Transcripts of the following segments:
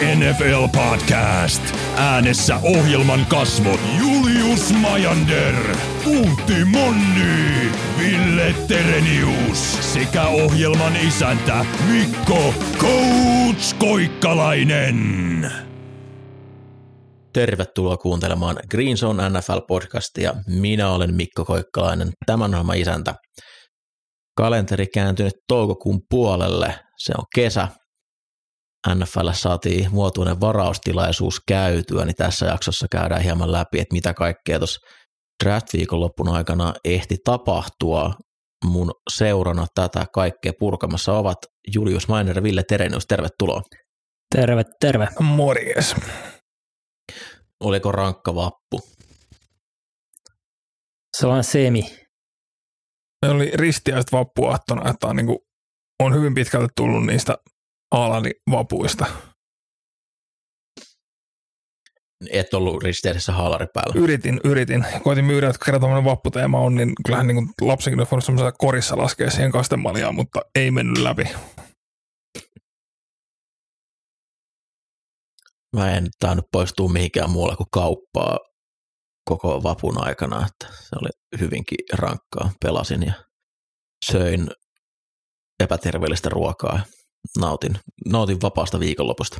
NFL Podcast. Äänessä ohjelman kasvot Julius Majander, Puhti Monni, Ville Terenius sekä ohjelman isäntä Mikko Coach Koikkalainen. Tervetuloa kuuntelemaan Green Zone NFL-podcastia. Minä olen Mikko Koikkalainen, tämän ohjelman isäntä. Kalenteri kääntynyt toukokuun puolelle. Se on kesä. NFL saatiin vuotuinen varaustilaisuus käytyä, niin tässä jaksossa käydään hieman läpi, että mitä kaikkea tuossa draft-viikonloppun aikana ehti tapahtua. Mun seurana tätä kaikkea purkamassa ovat Julius Mainer ja Ville Terenius. Tervetuloa. Terve, terve. Morjes. Oliko rankka vappu? Sellainen semi. Me oli ristiäiset vappuaattona, että on, niin kuin, on hyvin pitkälti tullut niistä Haalandin vapuista. Et ollut risteydessä haalari päällä. Yritin, yritin. Koitin myydä, että kerran tämmöinen vapputeema on, niin kyllähän niin lapsenkin olisi voinut semmoisella korissa laskea siihen kastemaljaan, mutta ei mennyt läpi. Mä en tainnut poistua mihinkään muualle kuin kauppaa koko vapun aikana, että se oli hyvinkin rankkaa. Pelasin ja söin epäterveellistä ruokaa nautin, nautin vapaasta viikonlopusta.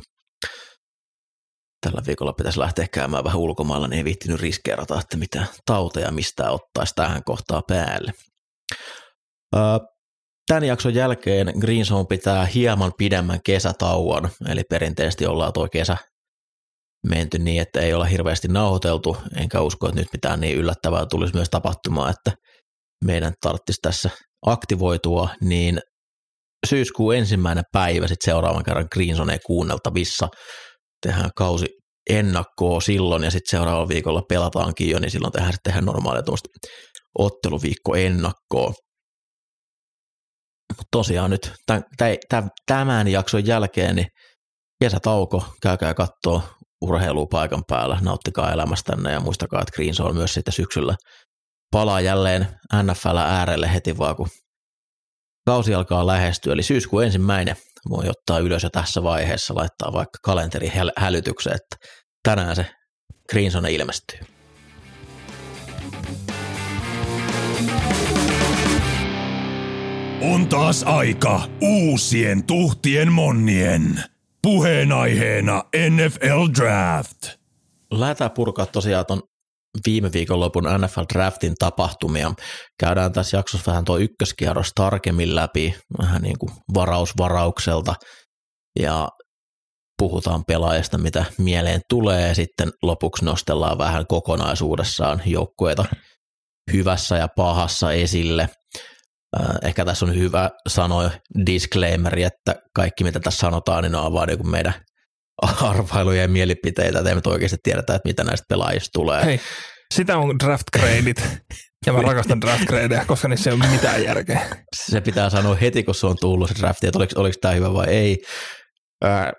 Tällä viikolla pitäisi lähteä käymään vähän ulkomailla, niin ei viittinyt riskeerata, että mitä tauteja mistä ottaisi tähän kohtaa päälle. Tämän jakson jälkeen Green Zone pitää hieman pidemmän kesätauon, eli perinteisesti ollaan tuo kesä menty niin, että ei olla hirveästi nauhoiteltu, enkä usko, että nyt mitään niin yllättävää tulisi myös tapahtumaan, että meidän tarvitsisi tässä aktivoitua, niin syyskuun ensimmäinen päivä sitten seuraavan kerran Greenzoneen kuunneltavissa. Tehdään kausi ennakkoa silloin ja sitten seuraavalla viikolla pelataankin jo, niin silloin tehdään sitten normaalia otteluviikko ennakkoa. Mutta tosiaan nyt tämän jakson jälkeen niin kesätauko, käykää katsoa urheilua paikan päällä, nauttikaa elämästänne ja muistakaa, että Green Zone myös sitten syksyllä palaa jälleen NFL äärelle heti vaan, kun kausi alkaa lähestyä, eli syyskuun ensimmäinen voi ottaa ylös jo tässä vaiheessa, laittaa vaikka kalenteri hälytykseen, että tänään se Green Zone ilmestyy. On taas aika uusien tuhtien monnien. Puheenaiheena NFL Draft. Lähdetään purkaa tosiaan tuon viime viikonlopun NFL Draftin tapahtumia. Käydään tässä jaksossa vähän tuo ykköskierros tarkemmin läpi, vähän niin kuin varausvaraukselta. Ja puhutaan pelaajista, mitä mieleen tulee. Ja sitten lopuksi nostellaan vähän kokonaisuudessaan joukkueita hyvässä ja pahassa esille – Äh, ehkä tässä on hyvä sanoa disclaimeri, että kaikki mitä tässä sanotaan, niin on vaan niin meidän arvailuja ja mielipiteitä, että emme oikeasti tiedetä, että mitä näistä pelaajista tulee. Hei, sitä on draft gradeit. Ja mä rakastan draft gradeja, koska niissä ei ole mitään järkeä. Se pitää sanoa heti, kun se on tullut se drafti, että oliko, oliko tämä hyvä vai ei. Äh,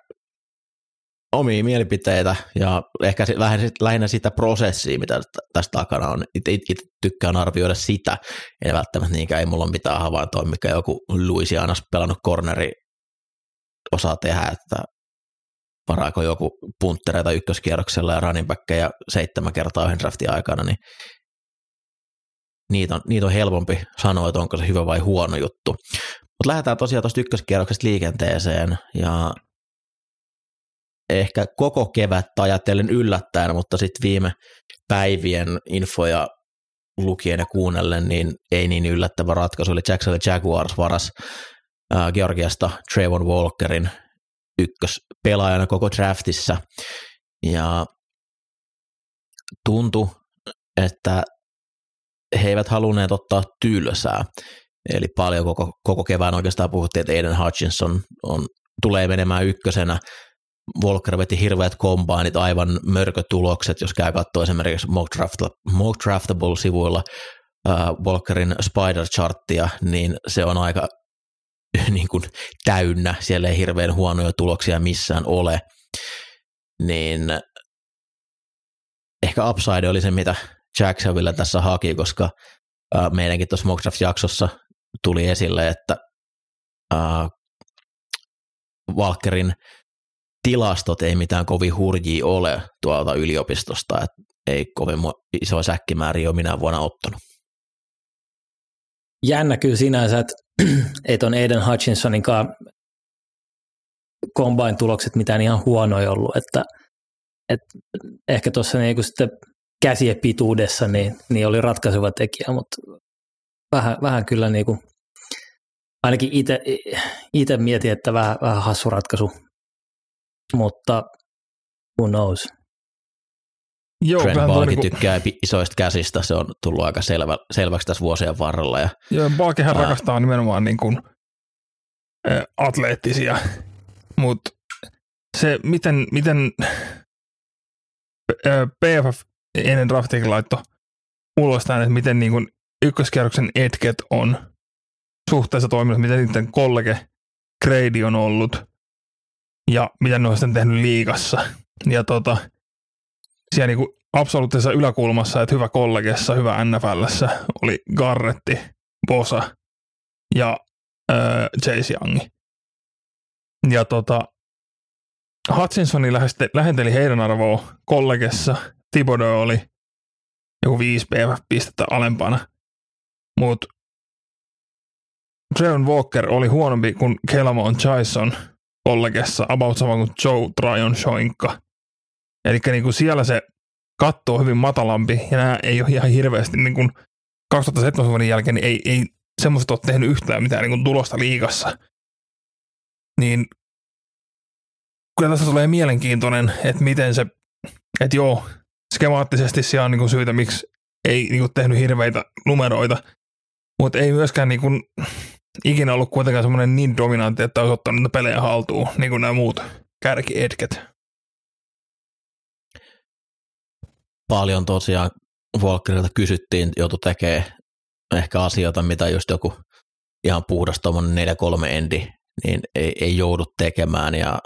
omia mielipiteitä ja ehkä lähinnä sitä prosessia, mitä tästä takana on. Itse, tykkään arvioida sitä, ei välttämättä niinkään, ei mulla ole mitään havaintoa, mikä joku Louisiana pelannut corneri osaa tehdä, että paraako joku punttereita ykköskierroksella ja running backkejä seitsemän kertaa yhden draftin aikana, niin niitä on, niitä on helpompi sanoa, että onko se hyvä vai huono juttu. Mutta lähdetään tosiaan tuosta ykköskierroksesta liikenteeseen ja ehkä koko kevättä ajatellen yllättäen, mutta sitten viime päivien infoja lukien ja kuunnellen, niin ei niin yllättävä ratkaisu, eli Jacksonville Jaguars varas Georgiasta Trayvon Walkerin ykköspelaajana koko draftissa, ja tuntui, että he eivät halunneet ottaa tylsää, eli paljon koko, koko kevään oikeastaan puhuttiin, että Aiden Hutchinson on, tulee menemään ykkösenä, Volker veti hirveät kompainit, aivan mörkötulokset, jos käy katsoa esimerkiksi Mock, Mock Draftable-sivuilla äh, Volkerin Spider-charttia, niin se on aika niin kuin, täynnä, siellä ei hirveän huonoja tuloksia missään ole, niin ehkä upside oli se, mitä Jacksonville tässä haki, koska meidänkin tuossa Mock Draft-jaksossa tuli esille, että Walkerin tilastot ei mitään kovin hurjia ole tuolta yliopistosta, että ei kovin iso säkkimääriä ole minä vuonna ottanut. Jännä kyllä sinänsä, että ei ton Aiden Hutchinsoninkaan combine-tulokset mitään ihan huonoja ollut, että, että ehkä tuossa niinku sitten käsien pituudessa niin, niin oli ratkaiseva tekijä, mutta vähän, vähän kyllä niinku, ainakin itse mietin, että vähän, vähän hassu ratkaisu, mutta who knows. Joo, Trent Balki niin tykkää isoista käsistä, se on tullut aika selvä, selväksi tässä vuosien varrella. Ja, Joo, Balkihan ää... rakastaa nimenomaan niin kuin, ä, atleettisia, mutta se, miten, miten ä, PFF ennen draftikin laitto ulos tämän, että miten niin kuin ykköskierroksen etket on suhteessa toiminut, miten niiden kollege grade on ollut ja mitä ne on sitten tehnyt liigassa. Ja tota, siellä niin kuin absoluuttisessa yläkulmassa, että hyvä kollegessa, hyvä NFLssä oli Garretti, Bosa ja äh, Chase Youngi. Ja tota, Hutchinsoni lähenteli heidän arvoa kollegessa. Thibodeau oli joku 5 PF-pistettä alempana. Mutta Trevor Walker oli huonompi kuin Kelmon Jason kollegessa, about sama kuin Joe Tryon Shoinka. Eli niin siellä se katto on hyvin matalampi, ja nämä ei ole ihan hirveästi niin kuin 2007 vuoden jälkeen, niin ei, ei semmoiset ole tehnyt yhtään mitään niin kuin tulosta liigassa. Niin kyllä tässä tulee mielenkiintoinen, että miten se, että joo, skemaattisesti siellä on niin kuin syytä, miksi ei niin kuin tehnyt hirveitä numeroita, mutta ei myöskään niin kuin, ikinä ollut kuitenkaan semmoinen niin dominantti, että olisi ottanut pelejä haltuun, niin kuin nämä muut kärkietket. Paljon tosiaan Walkerilta kysyttiin, joutu tekemään ehkä asioita, mitä just joku ihan puhdas tuommoinen 4-3 endi, niin ei, ei joudu tekemään ja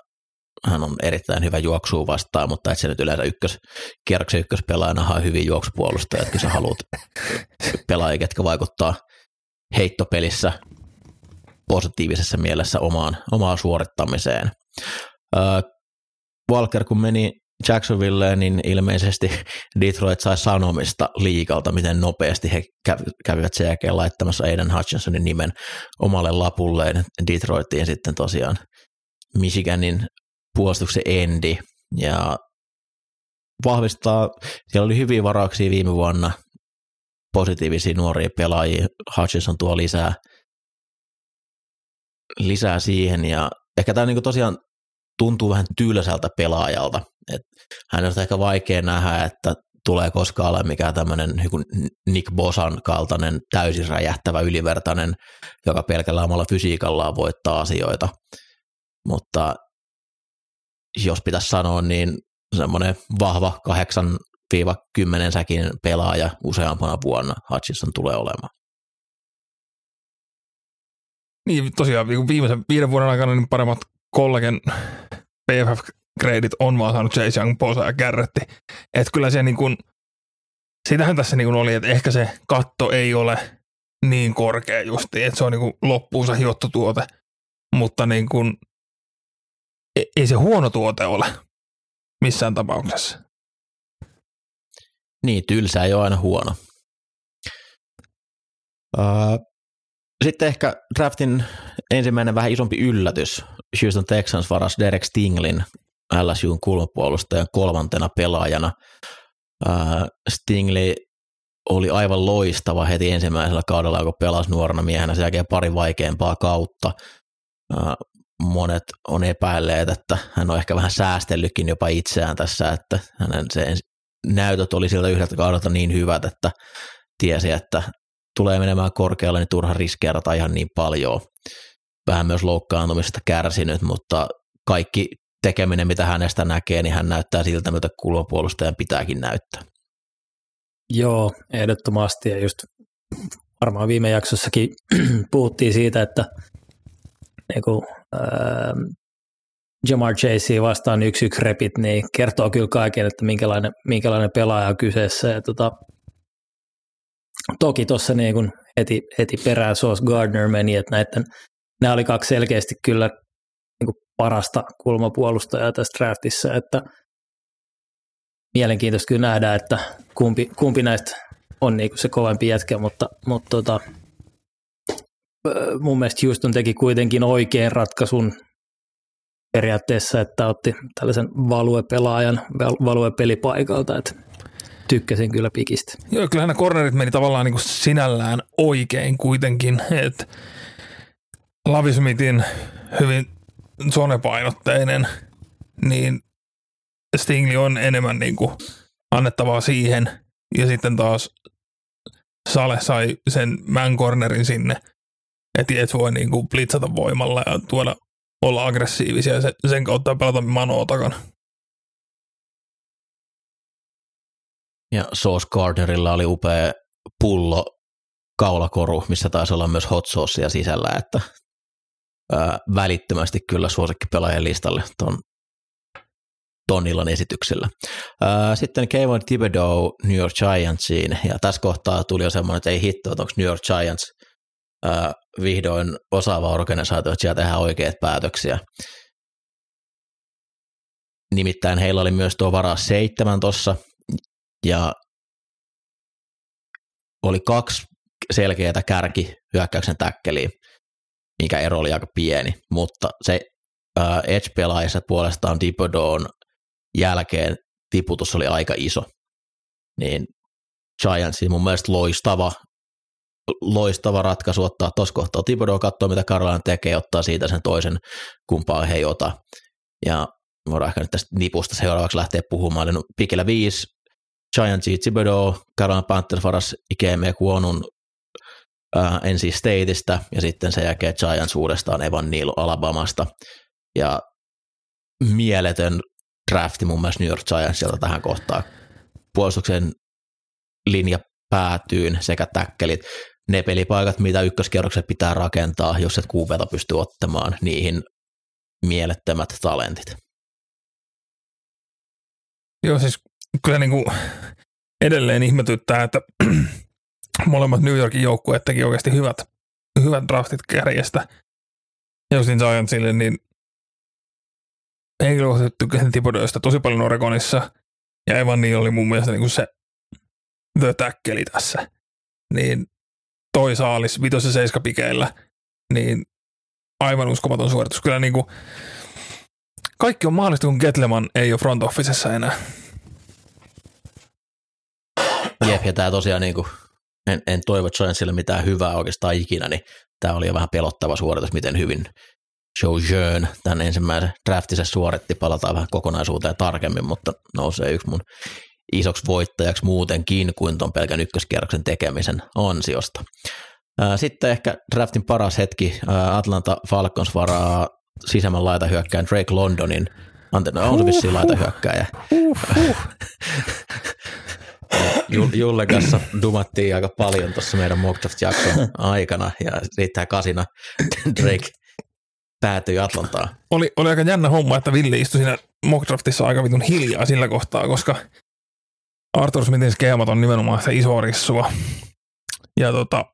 hän on erittäin hyvä juoksua vastaan, mutta et se nyt yleensä ykkös, kierroksen ykköspelaajana on hyvin juoksupuolustaja, että sä haluat pelaajia, ketkä vaikuttaa heittopelissä positiivisessa mielessä omaan, omaan suorittamiseen. Walker kun meni Jacksonville, niin ilmeisesti Detroit sai sanomista liikalta, miten nopeasti he kävivät sen jälkeen laittamassa Aiden Hutchinsonin nimen omalle lapulleen Detroitiin sitten tosiaan Michiganin puolustuksen endi ja vahvistaa, siellä oli hyviä varauksia viime vuonna, positiivisia nuoria pelaajia, Hutchinson tuo lisää, lisää siihen ja ehkä tämä niin tosiaan tuntuu vähän tylsältä pelaajalta. Et hän on ehkä vaikea nähdä, että tulee koskaan ole mikään tämmöinen niin Nick Bosan kaltainen täysin räjähtävä ylivertainen, joka pelkällä omalla fysiikallaan voittaa asioita. Mutta jos pitäisi sanoa, niin semmoinen vahva 8-10 säkin pelaaja useampana vuonna Hutchinson tulee olemaan. Niin tosiaan viimeisen viiden vuoden aikana niin paremmat kollegen PFF-gradit on vaan saanut Chase Young, Posa ja Garretti. Että kyllä se niin kuin, sitähän tässä niin kuin oli, että ehkä se katto ei ole niin korkea justi, että se on niin kuin loppuunsa hiottu tuote, mutta niin kuin, e, ei se huono tuote ole missään tapauksessa. Niin, tylsä ei ole aina huono. Sitten ehkä draftin ensimmäinen vähän isompi yllätys. Houston Texans varas Derek Stinglin LSUn kulmapuolustajan kolmantena pelaajana. Stingley oli aivan loistava heti ensimmäisellä kaudella, kun pelasi nuorena miehenä, sen jälkeen pari vaikeampaa kautta. Monet on epäilleet, että hän on ehkä vähän säästellytkin jopa itseään tässä, että hänen se näytöt oli siltä yhdeltä kaudelta niin hyvät, että tiesi, että tulee menemään korkealle, niin turha riskeerata ihan niin paljon. Vähän myös loukkaantumisesta kärsinyt, mutta kaikki tekeminen, mitä hänestä näkee, niin hän näyttää siltä, mitä kulmapuolustajan pitääkin näyttää. Joo, ehdottomasti. Ja just varmaan viime jaksossakin puhuttiin siitä, että niin kuin, äh, Jamar Chase vastaan yksi yksi repit, niin kertoo kyllä kaiken, että minkälainen, minkälainen pelaaja on kyseessä. Ja tota, Toki tuossa niin heti, heti perään Sauce Gardner meni, että näiden, nämä oli kaksi selkeästi kyllä parasta kulmapuolustajaa tässä draftissa, että mielenkiintoista kyllä nähdä, että kumpi, kumpi näistä on niinku se kovempi jätkä, mutta, mutta tota, mun mielestä Houston teki kuitenkin oikein ratkaisun periaatteessa, että otti tällaisen value-pelaajan value-pelipaikalta, että tykkäsin kyllä pikistä. Joo, kyllähän nämä cornerit meni tavallaan niin kuin sinällään oikein kuitenkin, että Lavismitin hyvin zonepainotteinen, niin Stingley on enemmän niin kuin annettavaa siihen, ja sitten taas Sale sai sen man cornerin sinne, että et voi niin kuin blitzata voimalla ja tuoda olla aggressiivisia ja sen kautta pelata manoa takana. Ja Sauce Gardnerilla oli upea pullo kaulakoru, missä taisi olla myös hot saucea sisällä, että ää, välittömästi kyllä suosikkipelaajien listalle tuon Tonnillan esityksellä. Ää, sitten Kevin Thibodeau New York Giantsiin, ja tässä kohtaa tuli jo semmoinen, että ei hitto, että onko New York Giants vihdoin osaava organisaatio, että siellä tehdään oikeat päätöksiä. Nimittäin heillä oli myös tuo varaa seitsemän tuossa, ja oli kaksi selkeää kärki hyökkäyksen täkkeliä, mikä ero oli aika pieni, mutta se uh, edge-pelaajassa puolestaan Dipodon jälkeen tiputus oli aika iso. Niin Giants mun mielestä loistava, loistava ratkaisu ottaa tuossa kohtaa Thibodeau, katsoa mitä Carolina tekee, ottaa siitä sen toisen, kumpaa he ota. Ja voidaan ehkä nyt tästä nipusta seuraavaksi lähteä puhumaan. No, pikillä viisi Giants Thibodeau, Carolina Panthers varas Ikeme Kuonun äh, NC Stateista ja sitten sen jälkeen Giants uudestaan Evan Neal Alabamasta. Ja mieletön drafti mun mielestä New York Giantsilta tähän kohtaan. Puolustuksen linja päätyyn sekä täkkelit, ne pelipaikat, mitä ykköskierrokset pitää rakentaa, jos et kuupeta pysty ottamaan niihin mielettömät talentit. Joo, siis kyllä niin kuin edelleen ihmetyttää, että molemmat New Yorkin joukkueet teki oikeasti hyvät, hyvät draftit kärjestä. Justin Giantsille, niin henkilökohtaisesti tykkäsin Thibodeausta tosi paljon Oregonissa, ja Evan niin oli mun mielestä niin se the tackeli tässä. Niin toi saalis vitos- ja seiskapikeillä, niin aivan uskomaton suoritus. Kyllä niin kuin, kaikki on mahdollista, kun Getleman ei ole front officessa enää. Jep, ja tämä tosiaan niin kuin, en, en toivo Giantsille mitään hyvää oikeastaan ikinä, niin tämä oli jo vähän pelottava suoritus, miten hyvin Joe Jean tämän ensimmäisen draftissa suoritti, palataan vähän kokonaisuuteen tarkemmin, mutta nousee yksi mun isoksi voittajaksi muutenkin kuin tuon pelkän ykköskierroksen tekemisen ansiosta. Sitten ehkä draftin paras hetki, Atlanta Falcons varaa sisämmän laitahyökkäjän Drake Londonin, anteeksi, on se vissiin laitahyökkäjä. Julle kanssa dumattiin aika paljon tuossa meidän mock jakson aikana ja riittää kasina Drake päätyi Atlantaan. Oli, oli aika jännä homma, että Ville istui siinä mockdraftissa aika vitun hiljaa sillä kohtaa, koska Arthur Smithin skeemat on nimenomaan se iso rissua. Ja tota,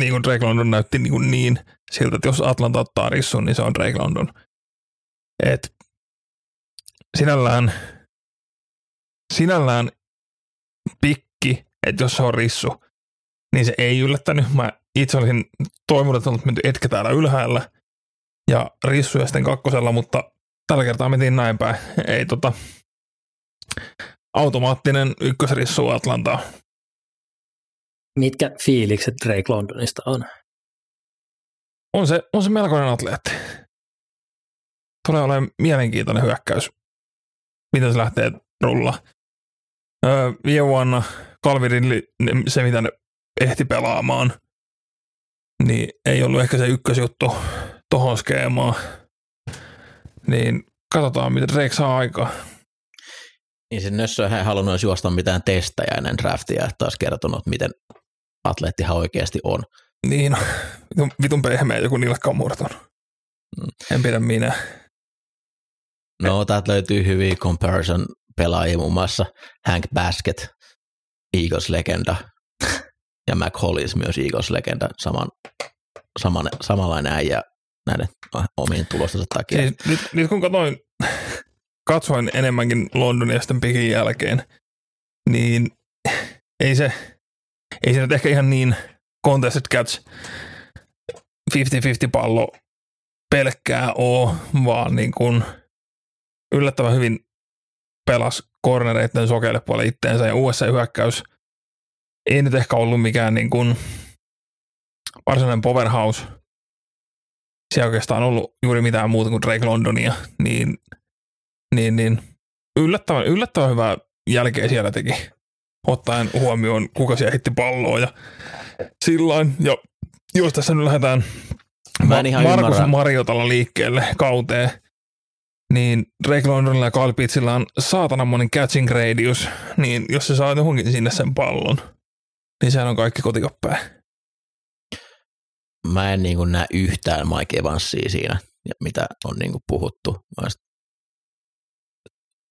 niin kuin Drake London näytti niin, kuin niin siltä, että jos Atlanta ottaa rissun, niin se on Drake London. Et sinällään, sinällään pikki, että jos se on rissu, niin se ei yllättänyt. Mä itse olisin toivonut, että on menty etkä täällä ylhäällä ja rissuja sitten kakkosella, mutta tällä kertaa mentiin näin päin. Ei tota, automaattinen ykkösrissu Atlantaa. Mitkä fiilikset Drake Londonista on? On se, on se melkoinen atleetti. Tulee olemaan mielenkiintoinen hyökkäys. Miten se lähtee rulla. Öö, viime vuonna Calvirin se, mitä ne ehti pelaamaan, niin ei ollut ehkä se ykkösjuttu tohon skeemaan. Niin katsotaan, mitä Drake saa aikaa. Niin se Nössö ei halunnut juosta mitään testejä ennen draftia, että taas kertonut, miten atleettihan oikeasti on. Niin, vitun pehmeä joku nilkka on murtunut. Mm. En pidä minä. No, täältä löytyy hyviä comparison pelaajia, muun muassa Hank Basket, Eagles-legenda, ja Mac Hollis myös Eagles-legenda, saman, saman, samanlainen äijä näiden omiin tulostensa takia. Siis nyt, nyt kun katsoin, katsoin enemmänkin Londonia sitten pikin jälkeen, niin ei se, ei se nyt ehkä ihan niin contested catch 50-50 pallo pelkkää oo, vaan niin kuin yllättävän hyvin pelas kornereiden sokeille puolelle itteensä ja USA hyökkäys ei nyt ehkä ollut mikään niin kuin varsinainen powerhouse. Siellä oikeastaan ollut juuri mitään muuta kuin Drake Londonia, niin, niin, niin yllättävän, yllättävän hyvää jälkeä siellä teki, ottaen huomioon, kuka siellä hitti palloa ja sillain. Ja jos tässä nyt lähdetään Mä en ihan Markus ymmärrä. Mariotalla liikkeelle kauteen, niin Drake Londonilla ja Carl Pitzillä on saatananmoinen catching radius, niin jos se saa johonkin sinne sen pallon, niin sehän on kaikki kotikapäin. Mä en niin näe yhtään Mike Evansia siinä, ja mitä on niin puhuttu. Mä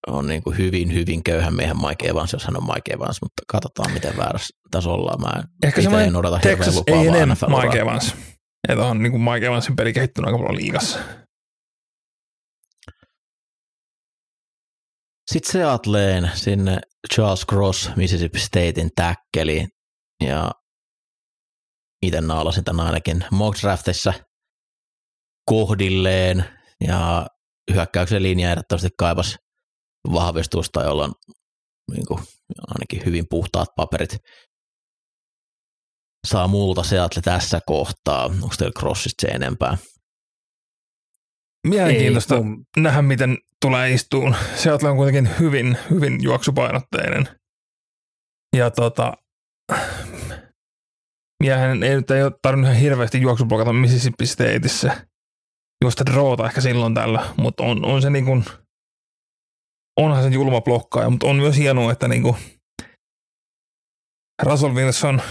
on niin kuin hyvin, hyvin köyhän miehen Mike Evans, jos hän on Mike Evans, mutta katsotaan, miten väärässä tässä ollaan. Mä en, Ehkä itse semmoinen en odota hirveän Texas NFL-uraa. Mike Evans. Että on niin kuin Mike Evansin peli kehittynyt aika paljon liigassa. Sitten Seattleen sinne Charles Cross, Mississippi Statein täkkeli, ja itse naalasin tämän ainakin mock draftissa kohdilleen, ja hyökkäyksen linja ehdottomasti kaipas vahvistusta, jolla on niin kuin, ainakin hyvin puhtaat paperit. Saa multa Seattle tässä kohtaa. Onko teillä Crossista se enempää? Mielenkiintoista Ei, mun- nähdä, miten tulee istuun. Seattle on kuitenkin hyvin, hyvin juoksupainotteinen. Ja tota, miehen ei nyt ei ole tarvinnut ihan hirveästi juoksublokata Mississippi Stateissa. Juosta droota ehkä silloin tällä, mutta on, on se niin kuin, onhan se julma blokkaaja, mutta on myös hienoa, että niin kuin Russell Wilson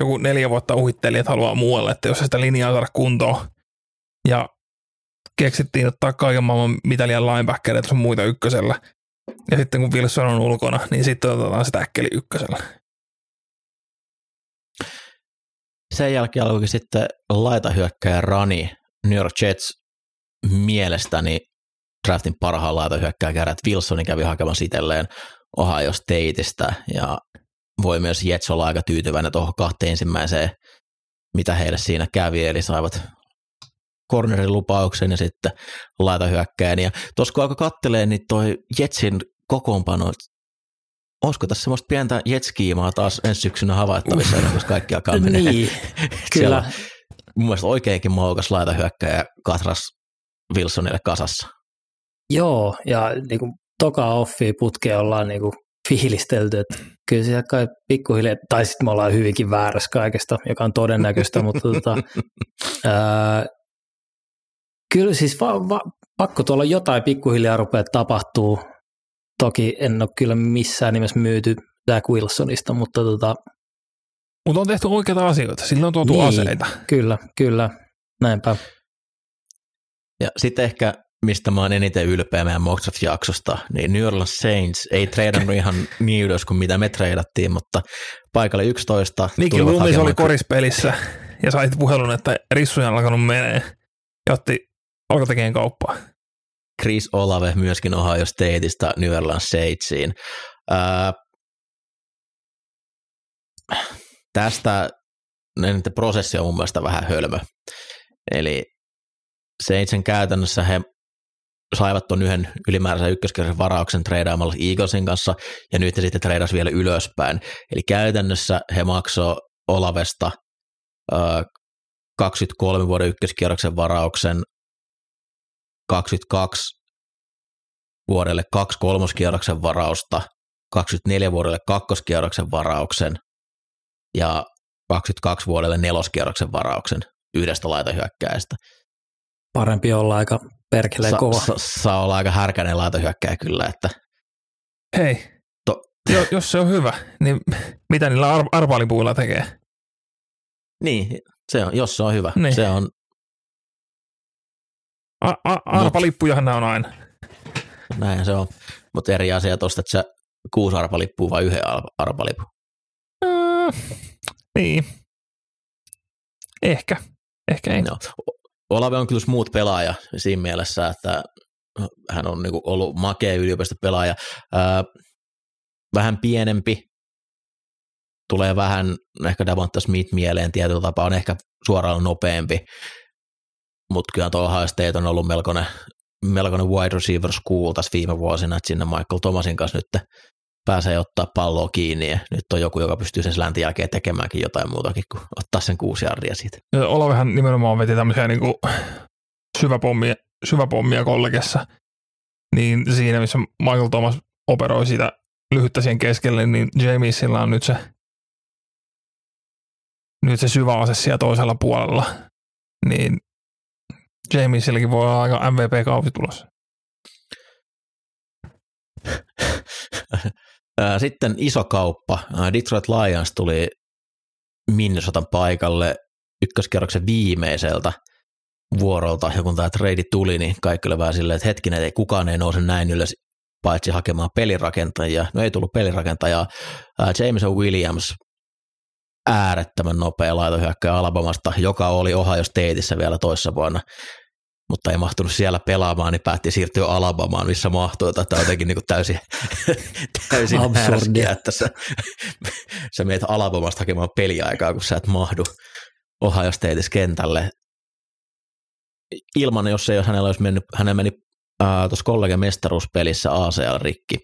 joku neljä vuotta uhitteli, että haluaa muualle, että jos sitä linjaa saada kuntoon. Ja keksittiin ottaa kaiken maailman mitalian linebackereita sun muita ykkösellä. Ja sitten kun Wilson on ulkona, niin sitten otetaan sitä äkkeli ykkösellä. Sen jälkeen alkoikin sitten laitahyökkäjä Rani, New York Jets mielestäni draftin parhaan laitahyökkäjä Garrett Wilsonin kävi hakemassa itselleen Ohio Stateista ja voi myös Jets olla aika tyytyväinen tuohon kahteen ensimmäiseen, mitä heille siinä kävi, eli saivat cornerin lupauksen ja sitten laitahyökkäjän. Ja tuossa kun alkoi kattelee, niin toi Jetsin kokoonpano, olisiko tässä semmoista pientä jetskiimaa taas ensi syksynä havaittavissa, ennen kuin kaikki alkaa menee. Niin, kyllä. mun mielestä oikeinkin maukas laitahyökkäjä Katras Wilsonille kasassa. Joo, ja niin kuin toka offi putkea ollaan niin kuin fiilistelty, että kyllä siellä kai pikkuhiljaa, tai sitten me ollaan hyvinkin väärässä kaikesta, joka on todennäköistä, mutta tota, ää, kyllä siis va, va, pakko tuolla jotain pikkuhiljaa rupeaa tapahtuu. Toki en ole kyllä missään nimessä myyty Zach Wilsonista, mutta tota, Mutta on tehty oikeita asioita. Sillä on tuotu Niin. aseita. kyllä, kyllä, näinpä. Ja sitten ehkä, mistä mä oon eniten ylpeä meidän mock jaksosta niin New Orleans Saints ei treidannut ihan niin ylös kuin mitä me treidattiin, mutta paikalle 11 Nicky tulivat Loomis oli korispelissä ja sait puhelun, että rissuja on alkanut menee. Ja otti, alkoi tekemään kauppaa. Chris Olave myöskin Ohio Stateista New Orleans Saintsiin. Ää, tästä nyt prosessi on mun mielestä vähän hölmö. Eli Saintsin käytännössä he saivat tuon yhden ylimääräisen ykköskierroksen varauksen treidaamalla Eaglesin kanssa, ja nyt he sitten treidas vielä ylöspäin. Eli käytännössä he maksoi Olavesta ää, 23 vuoden ykköskierroksen varauksen 22 vuodelle kaksi kolmoskierroksen varausta, 24 vuodelle kakkoskierroksen varauksen ja 22 vuodelle neloskierroksen varauksen yhdestä laitahyökkäistä. Parempi olla aika perkeleen Sa- kova. sa- saa olla aika härkäinen laitahyökkäjä kyllä, että Hei, To- jo, jos se on hyvä, niin mitä niillä ar- arvaalipuilla tekee? niin, se on, jos se on hyvä, Niin. se on, A- a- arpalippujahan nämä on aina. näin se on, mutta eri asia tuosta, että sä kuusi arpalippua vai yhden arpa- arpalipun. Äh, niin. Ehkä. ehkä ei. No. Olave on kyllä muut pelaaja siinä mielessä, että hän on niin ollut makea yliopistopelaaja. Ää, vähän pienempi, tulee vähän ehkä Davonta Smith mieleen tietyllä tapaa, on ehkä suoraan nopeampi, mutta kyllä tuo State on ollut melkoinen, melkoinen wide receiver school tässä viime vuosina, että sinne Michael Thomasin kanssa nyt pääsee ottaa palloa kiinni ja nyt on joku, joka pystyy sen släntin jälkeen tekemäänkin jotain muutakin kuin ottaa sen kuusi jardia siitä. Olavehan nimenomaan veti tämmöisiä niin kuin syväpommia, syväpommia kollegessa, niin siinä missä Michael Thomas operoi sitä lyhyttä siihen keskelle, niin Jamiesilla on nyt se, nyt se syvä ase siellä toisella puolella, niin Jamiesilläkin voi olla aika MVP-kausi tulossa. Sitten iso kauppa. Detroit Lions tuli Minnesotan paikalle ykköskierroksen viimeiseltä vuorolta, ja kun tämä trade tuli, niin kaikki oli vähän silleen, että hetkinen, ei kukaan ei nouse näin ylös, paitsi hakemaan pelirakentajia. No ei tullut pelirakentajaa. Jameson Williams, äärettömän nopea laitohyökkäjä Alabamasta, joka oli Ohio Stateissa vielä toissa vuonna mutta ei mahtunut siellä pelaamaan, niin päätti siirtyä Alabamaan, missä mahtui. Tämä on jotenkin niin kuin täysin, täysin härskiä, että sä, sä meet Alabamasta hakemaan peliaikaa, kun sä et mahdu Ohio Stateissa kentälle. Ilman, jos ei jos hänellä olisi mennyt, hänellä meni äh, tuossa kollegan mestaruuspelissä ACL rikki,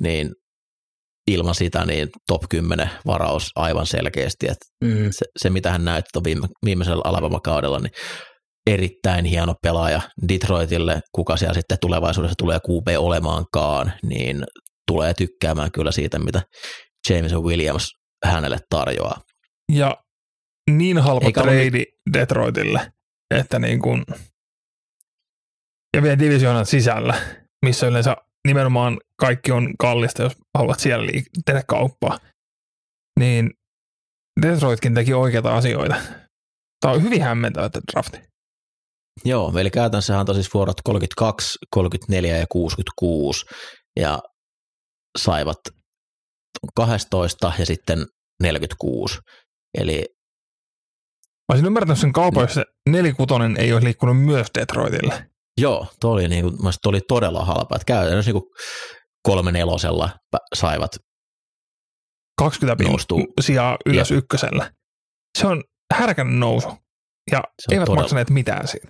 niin ilman sitä niin top 10 varaus aivan selkeästi. Että mm. se, se, mitä hän näytti viime, viimeisellä Alabama-kaudella, niin erittäin hieno pelaaja Detroitille, kuka siellä sitten tulevaisuudessa tulee QB olemaankaan, niin tulee tykkäämään kyllä siitä, mitä Jameson Williams hänelle tarjoaa. Ja niin halpa Eikä trade ole... Detroitille, että niin kuin, ja vielä divisioonan sisällä, missä yleensä nimenomaan kaikki on kallista, jos haluat siellä liik- tehdä kauppaa, niin Detroitkin teki oikeita asioita. Tämä on hyvin hämmentävä drafti. Joo, eli käytännössä on tosi vuorot 32, 34 ja 66 ja saivat 12 ja sitten 46. Eli Mä olisin ymmärtänyt sen kaupan, jos se nelikutonen ei olisi liikkunut myös Detroitille. Joo, tuo oli, niin kuin, oli todella halpa. Että käytännössä niin kolme nelosella saivat 20 noustua. sijaa ylös Jep. ykkösellä. Se on härkän nousu. Ja eivät todella. maksaneet mitään siitä.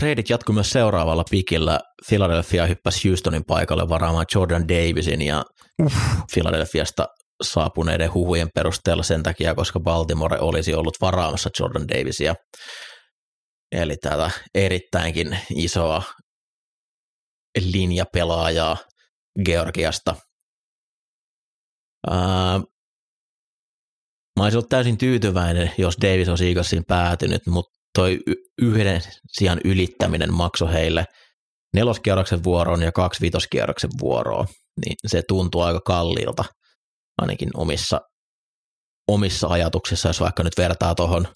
Treidit jatkui myös seuraavalla pikillä. Philadelphia hyppäsi Houstonin paikalle varaamaan Jordan Davisin ja Uff. Philadelphiasta saapuneiden huhujen perusteella sen takia, koska Baltimore olisi ollut varaamassa Jordan Davisia. Eli tätä erittäinkin isoa linjapelaajaa Georgiasta. Ää, mä olisin ollut täysin tyytyväinen, jos Davis olisi Eaglesiin päätynyt, mutta toi yhden sijaan ylittäminen maksoi heille neloskierroksen vuoroon ja kaksi viitoskierroksen vuoroa, niin se tuntuu aika kalliilta ainakin omissa, omissa ajatuksissa, jos vaikka nyt vertaa tuohon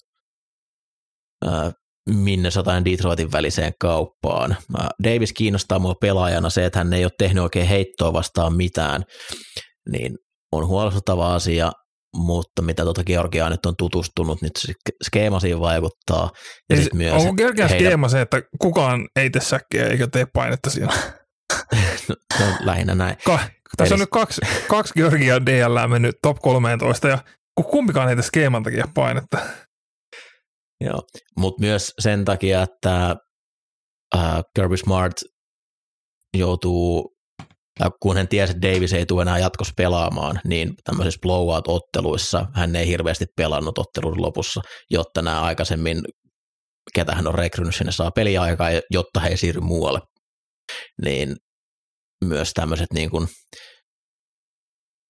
Minnesota ja Detroitin väliseen kauppaan. Davis kiinnostaa mua pelaajana se, että hän ei ole tehnyt oikein heittoa vastaan mitään, niin on huolestuttava asia, mutta mitä tuota Georgiaa nyt on tutustunut, nyt se skeema siinä vaikuttaa. Ja siis, myös, onko Georgian heidän... skeema se, että kukaan ei tee säkkiä eikä tee painetta siinä? no, no, lähinnä näin. Ka- tässä Eli... on nyt kaksi, kaksi Georgia DL mennyt top 13 ja kumpikaan ei tee skeeman takia painetta. Joo, mutta myös sen takia, että äh, Kirby Smart joutuu kun hän tiesi, että Davis ei tule enää jatkossa pelaamaan, niin tämmöisissä blowout-otteluissa hän ei hirveästi pelannut ottelun lopussa, jotta nämä aikaisemmin, ketä hän on rekrynyt sinne, saa peliaikaa, jotta he ei siirry muualle. Niin myös tämmöiset niin kuin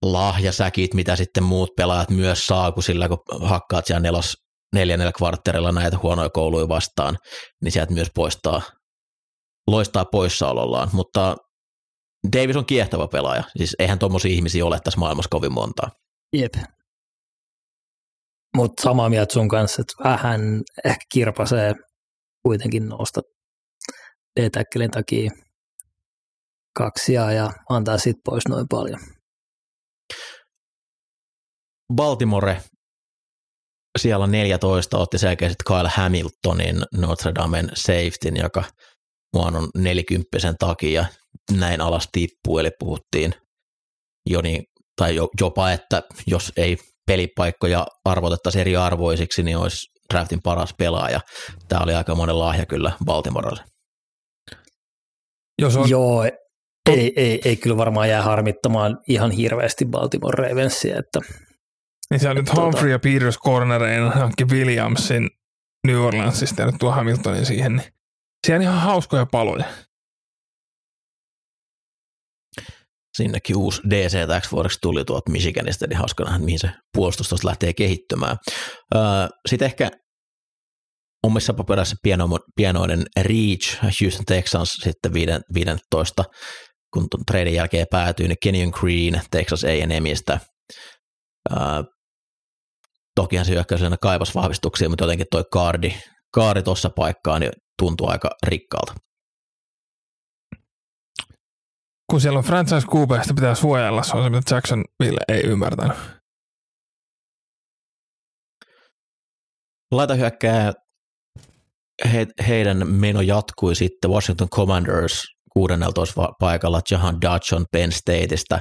lahjasäkit, mitä sitten muut pelaajat myös saa, kun sillä kun hakkaat siellä nelos, neljännellä kvartterilla näitä huonoja kouluja vastaan, niin sieltä myös poistaa, loistaa poissaolollaan, mutta Davis on kiehtova pelaaja. Siis eihän tuommoisia ihmisiä ole tässä maailmassa kovin montaa. Jep. Mutta samaa mieltä sun kanssa, että vähän ehkä kirpasee kuitenkin nousta d takia kaksia ja antaa sit pois noin paljon. Baltimore siellä 14 otti selkeästi Kyle Hamiltonin Notre Damen safetyn, joka on 40 takia näin alas tippuu, eli puhuttiin jo niin, tai jopa, että jos ei pelipaikkoja arvotettaisiin eri arvoisiksi, niin olisi draftin paras pelaaja. Tämä oli aika monen lahja kyllä Baltimorelle. Jos on... Joo, ei, ei, ei kyllä varmaan jää harmittamaan ihan hirveästi Baltimore Ravensia. Että, niin se on nyt Humphrey ja Peters cornereina hankki Williamsin New Orleansista ja nyt tuo Hamiltonin siihen, niin siellä on ihan hauskoja paloja. Sinnekin uusi DC täksi vuodeksi tuli tuolta Michiganista, niin hauska nähdä, mihin se puolustus tuosta lähtee kehittymään. Sitten ehkä omissa paperissa pienoinen Reach, Houston Texans sitten 15 kun treidin jälkeen päätyy, niin Kenyon Green Texas A&Mistä. Tokihan se hyökkäysellä kaivas vahvistuksia, mutta jotenkin toi kaardi, kaardi tuossa paikkaan niin tuntuu aika rikkaalta. Kun siellä on franchise QB, pitää suojella, se on se, mitä Jacksonville ei ymmärtänyt. Laita hyökkää he, heidän meno jatkui sitten Washington Commanders 16 paikalla Jahan Dodson Penn Stateista.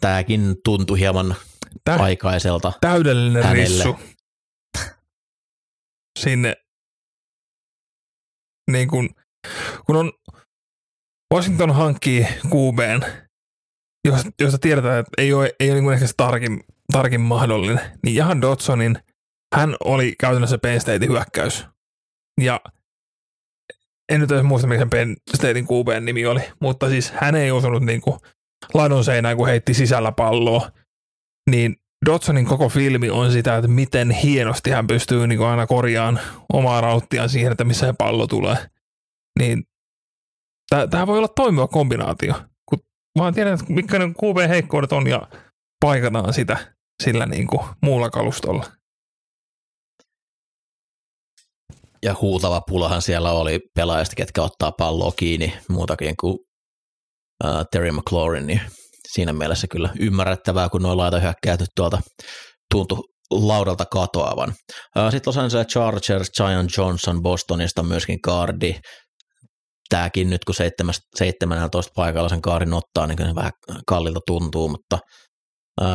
Tämäkin tuntui hieman Tää, aikaiselta Täydellinen hänelle. rissu. Sinne niin kun, kun on Washington hankkii QBn, josta, tiedetään, että ei ole, ei ole niin ehkä se tarkin, tarkin mahdollinen, niin Jahan Dodsonin, hän oli käytännössä Penn Statein hyökkäys ja en nyt edes muista, mikä sen Penn Statein QBn nimi oli, mutta siis hän ei osunut niin kuin ladon seinään, kun heitti sisällä palloa. Niin Dodsonin koko filmi on sitä, että miten hienosti hän pystyy niin aina korjaamaan omaa rauttiaan siihen, että missä pallo tulee. Niin tämä voi olla toimiva kombinaatio, kun vaan tiedän, että mitkä ne QB-heikkoudet on ja paikataan sitä sillä niin kuin muulla kalustolla ja huutava pulahan siellä oli pelaajista, ketkä ottaa palloa kiinni muutakin kuin uh, Terry McLaurin, niin siinä mielessä kyllä ymmärrettävää, kun noin laitahyökkäät nyt tuolta tuntui laudalta katoavan. Uh, Sitten Los Angeles Chargers, Giant Johnson Bostonista myöskin kaardi. Tämäkin nyt kun 17 paikalla sen kaarin ottaa, niin kyllä vähän kallilta tuntuu, mutta uh,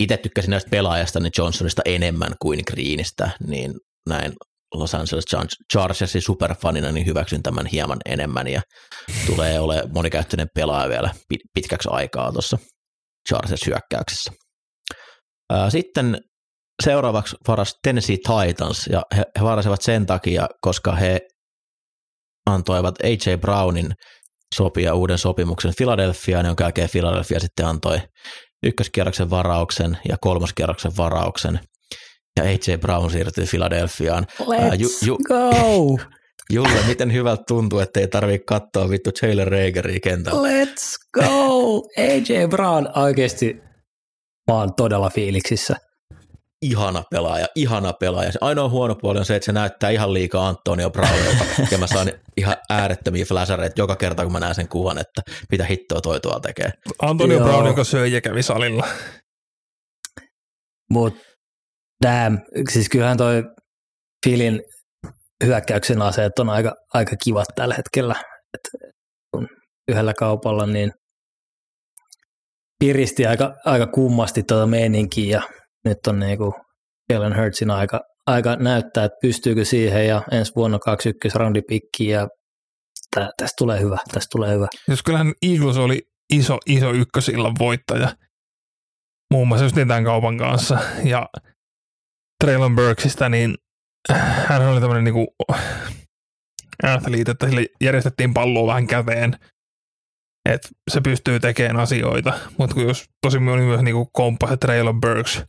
itse tykkäsin näistä pelaajista niin Johnsonista enemmän kuin Greenistä, niin näin Los Angeles Chargersin superfanina, niin hyväksyn tämän hieman enemmän ja tulee ole monikäyttöinen pelaaja vielä pitkäksi aikaa tuossa Chargers hyökkäyksessä. Sitten seuraavaksi varas Tennessee Titans ja he, varasivat sen takia, koska he antoivat AJ Brownin sopia uuden sopimuksen Philadelphiaan, jonka jälkeen Philadelphia sitten antoi ykköskierroksen varauksen ja kolmoskierroksen varauksen – ja AJ Brown siirtyy Philadelphiaan. Let's ju, ju, go! Julle, miten hyvältä tuntuu, että ei tarvitse katsoa vittu Jalen Rageria kentällä? Let's go! AJ Brown oikeasti mä oon todella fiiliksissä. Ihana pelaaja, ihana pelaaja. Se ainoa huono puoli on se, että se näyttää ihan liikaa Antonio Brownilta, ja mä saan ihan äärettömiä flashereita joka kerta, kun mä näen sen kuvan, että mitä hittoa toi tuolla tekee. Antonio Joo. Brown, joka söi ja kävi salilla. Mutta Damn, siis kyllähän toi Filin hyökkäyksen aseet on aika, aika kivat tällä hetkellä. Et kun yhdellä kaupalla niin piristi aika, aika kummasti tuota meininkiä ja nyt on niinku Jalen Hurtsin aika, aika näyttää, että pystyykö siihen ja ensi vuonna 21 roundipikki ja tä, tästä tulee hyvä, tästä tulee hyvä. Jos kyllähän Eagles oli iso, iso ykkösillan voittaja muun muassa just tämän kaupan kanssa ja Traylon Burksista, niin hän oli tämmöinen niinku athlete, että sille järjestettiin palloa vähän käteen, että se pystyy tekemään asioita, mutta jos tosi moni myös niinku komppa se Traylon Burks,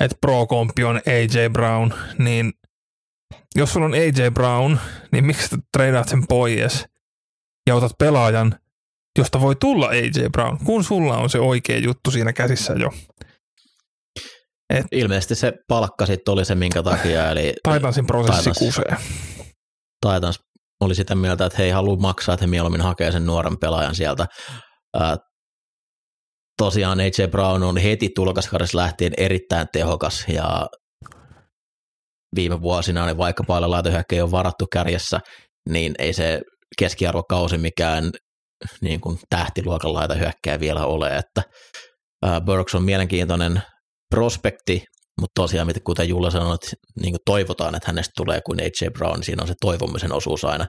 että pro-komppi on AJ Brown, niin jos sulla on AJ Brown, niin miksi treidaat sen pois ja otat pelaajan, josta voi tulla AJ Brown, kun sulla on se oikea juttu siinä käsissä jo. Et, Ilmeisesti se palkka sitten oli se, minkä takia. Eli Titansin prosessi Titans, kusee. Titans oli sitä mieltä, että he ei halua maksaa, että he mieluummin hakee sen nuoren pelaajan sieltä. tosiaan AJ Brown on heti tulokaskaudessa lähtien erittäin tehokas ja viime vuosina, niin vaikka paljon laitohyökkäjä on varattu kärjessä, niin ei se keskiarvokausi mikään niin kuin tähtiluokan laitahyökkäjä vielä ole, että Burks on mielenkiintoinen prospekti, mutta tosiaan, kuten Julla sanoi, että niin kuin toivotaan, että hänestä tulee kuin AJ Brown, siinä on se toivomisen osuus aina,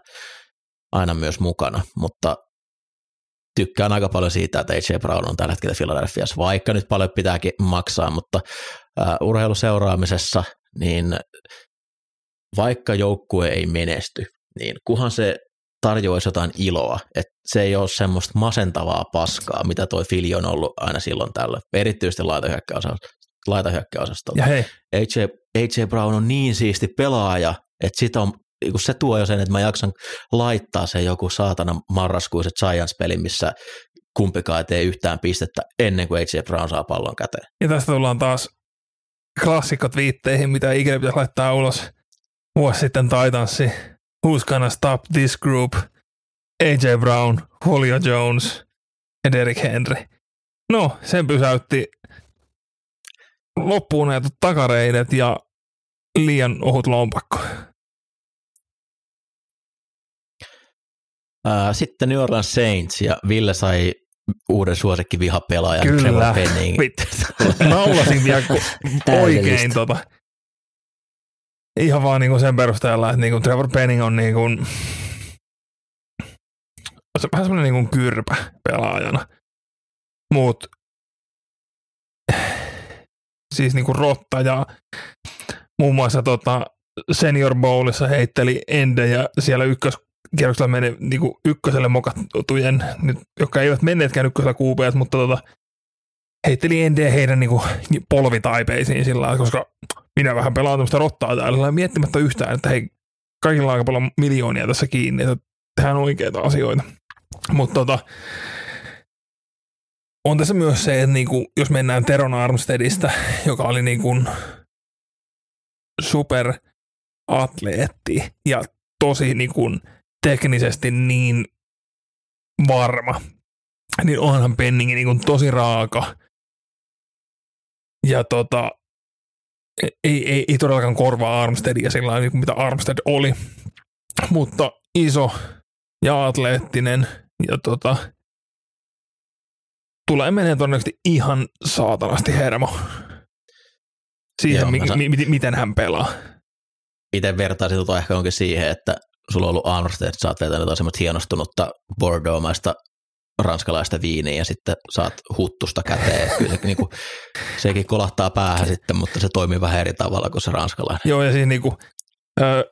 aina myös mukana, mutta tykkään aika paljon siitä, että AJ Brown on tällä hetkellä Philadelphiassa, vaikka nyt paljon pitääkin maksaa, mutta uh, urheiluseuraamisessa, niin vaikka joukkue ei menesty, niin kuhan se tarjoaisi jotain iloa, että se ei ole semmoista masentavaa paskaa, mitä toi Fili on ollut aina silloin tällä, erityisesti laitahyökkäosastolla. Ja hei, AJ, AJ Brown on niin siisti pelaaja, että sitä on, kun se tuo jo sen, että mä jaksan laittaa se joku saatana marraskuiset Giants-peli, missä kumpikaan ei tee yhtään pistettä ennen kuin AJ Brown saa pallon käteen. ja tästä tullaan taas klassikot viitteihin, mitä ikinä pitäisi laittaa ulos. Vuosi sitten Titanssi, Who's Gonna Stop This Group, AJ Brown, Julio Jones ja Derrick Henry. No, sen pysäytti loppuun näitä takareidet ja liian ohut lompakko. Sitten New Orleans Saints ja Ville sai uuden suosikki vihapelaajan Kyllä. Trevor Penning. Naulasin vielä oikein tota. Ihan vaan niinku sen perusteella, että niinku Trevor Penning on niinku, se vähän semmoinen niinku kyrpä pelaajana. Mut siis niinku rotta ja muun muassa tota Senior Bowlissa heitteli endejä siellä ykköskierroksella meni niinku ykköselle mokattujen, nyt, jotka eivät menneetkään ykkösellä QBs, mutta tota, heitteli endejä heidän niinku polvitaipeisiin sillä lailla, koska minä vähän pelaan tämmöistä rottaa täällä miettimättä yhtään, että hei, kaikilla on aika paljon miljoonia tässä kiinni, että tehdään oikeita asioita. Mutta tota, on tässä myös se, että niinku, jos mennään Teron Armsteadista, joka oli niinku superatleetti ja tosi niinku teknisesti niin varma, niin onhan Penningi niinku tosi raaka. Ja tota, ei, ei, ei todellakaan korvaa Armsteadia sillä lailla, niin mitä Armstead oli, mutta iso ja atleettinen ja tota, tulee menee todennäköisesti ihan saatanasti hermo siihen, Joo, mi- sa- mi- mi- miten hän pelaa. Itse vertaisin tota ehkä onkin siihen, että sulla on ollut Armstead, sä oot vetänyt jotain semmoista hienostunutta Bordeauxmaista ranskalaista viiniä ja sitten saat huttusta käteen. Kyllä se, niin kuin, sekin kolahtaa päähän sitten, mutta se toimii vähän eri tavalla kuin se ranskalainen. Joo, ja siis niinku, ö,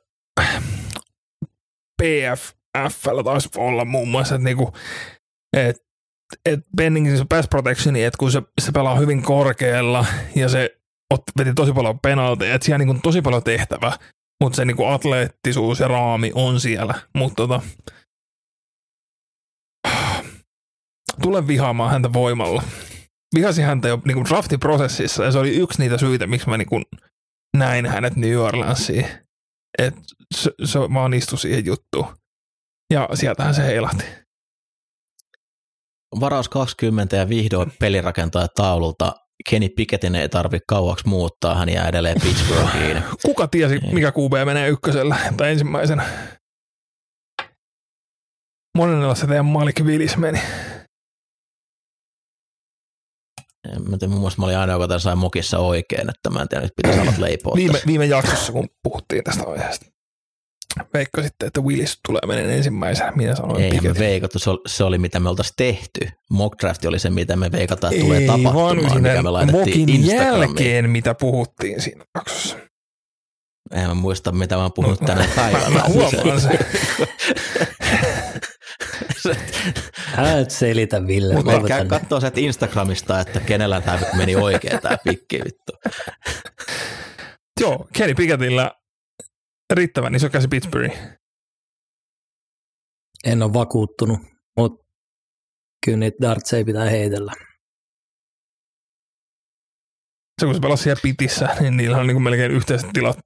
PFFllä taisi olla muun muassa, että niinku, et, et Benningin se pass protectioni, että kun se, se pelaa hyvin korkealla ja se ot, veti tosi paljon penalteja, että siellä on niinku tosi paljon tehtävää, mutta se niinku atleettisuus ja raami on siellä, mutta tota, tule vihaamaan häntä voimalla. Vihasin häntä jo niinku draftiprosessissa ja se oli yksi niitä syitä, miksi mä niinku näin hänet New Orleansiin. Et se, se vaan istui siihen juttuun. Ja sieltähän se heilahti. Varaus 20 ja vihdoin pelirakentaja taululta. Kenny Pickettin ei tarvi kauaksi muuttaa, hän jää edelleen Pittsburghiin. Kuka tiesi, mikä QB menee ykkösellä tai ensimmäisenä? Monella se teidän Malik Willis meni. En Mä tiedän, muun muassa mä olin aina, joka tämän sai mokissa oikein, että mä en tiedä, nyt pitäisi aloittaa leipoa Viime, tässä. viime jaksossa, kun puhuttiin tästä aiheesta. Veikko sitten, että Willis tulee menen ensimmäisenä. Minä sanoin Ei me Pickett. veikattu, se oli, se oli mitä me oltaisiin tehty. Mock draft oli se, mitä me veikataan, että tulee Ei, tapahtumaan, vaan mikä me laitettiin mokin Instagramiin. jälkeen, mitä puhuttiin siinä jaksossa. En mä muista, mitä mä oon puhunut tänä Mä, päivänä. mä huomaan sen. Älä nyt selitä, Ville. Mutta käy nyt. katsoo sieltä Instagramista, että kenellä tämä meni oikein tämä pikki vittu. Joo, Kenny Pickettillä riittävän iso käsi Pittsburghiin. En ole vakuuttunut, mutta kyllä niitä dartseja pitää heitellä. Se kun se pelasi siellä pitissä, niin niillä on niin kuin melkein yhteiset tilat.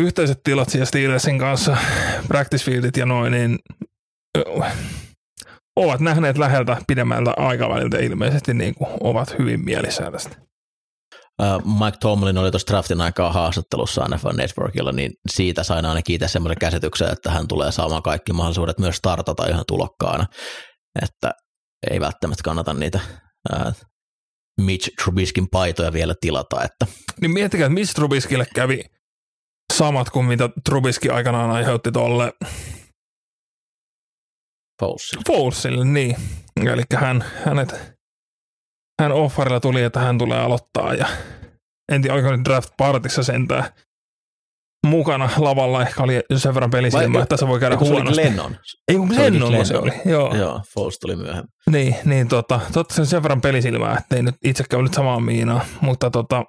Yhteiset tilat siellä Steelersin kanssa, practice fieldit ja noin, niin ovat nähneet läheltä pidemmältä aikaväliltä ilmeisesti niin kuin ovat hyvin mielissään tästä. Mike Tomlin oli tuossa draftin aikaa haastattelussa NFL Networkilla, niin siitä sain aina kiitos semmoisen käsityksen, että hän tulee saamaan kaikki mahdollisuudet myös startata ihan tulokkaana, että ei välttämättä kannata niitä ää, Mitch Trubiskin paitoja vielä tilata. Että. Niin miettikää, että missä Trubiskille kävi samat kuin mitä Trubiski aikanaan aiheutti tuolle Foussille. Foussille, niin. Eli hän, hänet, hän offerilla tuli, että hän tulee aloittaa ja en tiedä, oliko draft partissa sentään mukana lavalla ehkä oli sen verran pelisilmä, että se voi käydä huonosti. Lennon. Ei kun Lennon se oli, joo. Joo, Foles tuli myöhemmin. Niin, niin tota, totta sen sen verran pelisilmää, että ei nyt itsekään nyt samaa miinaa, mutta tota,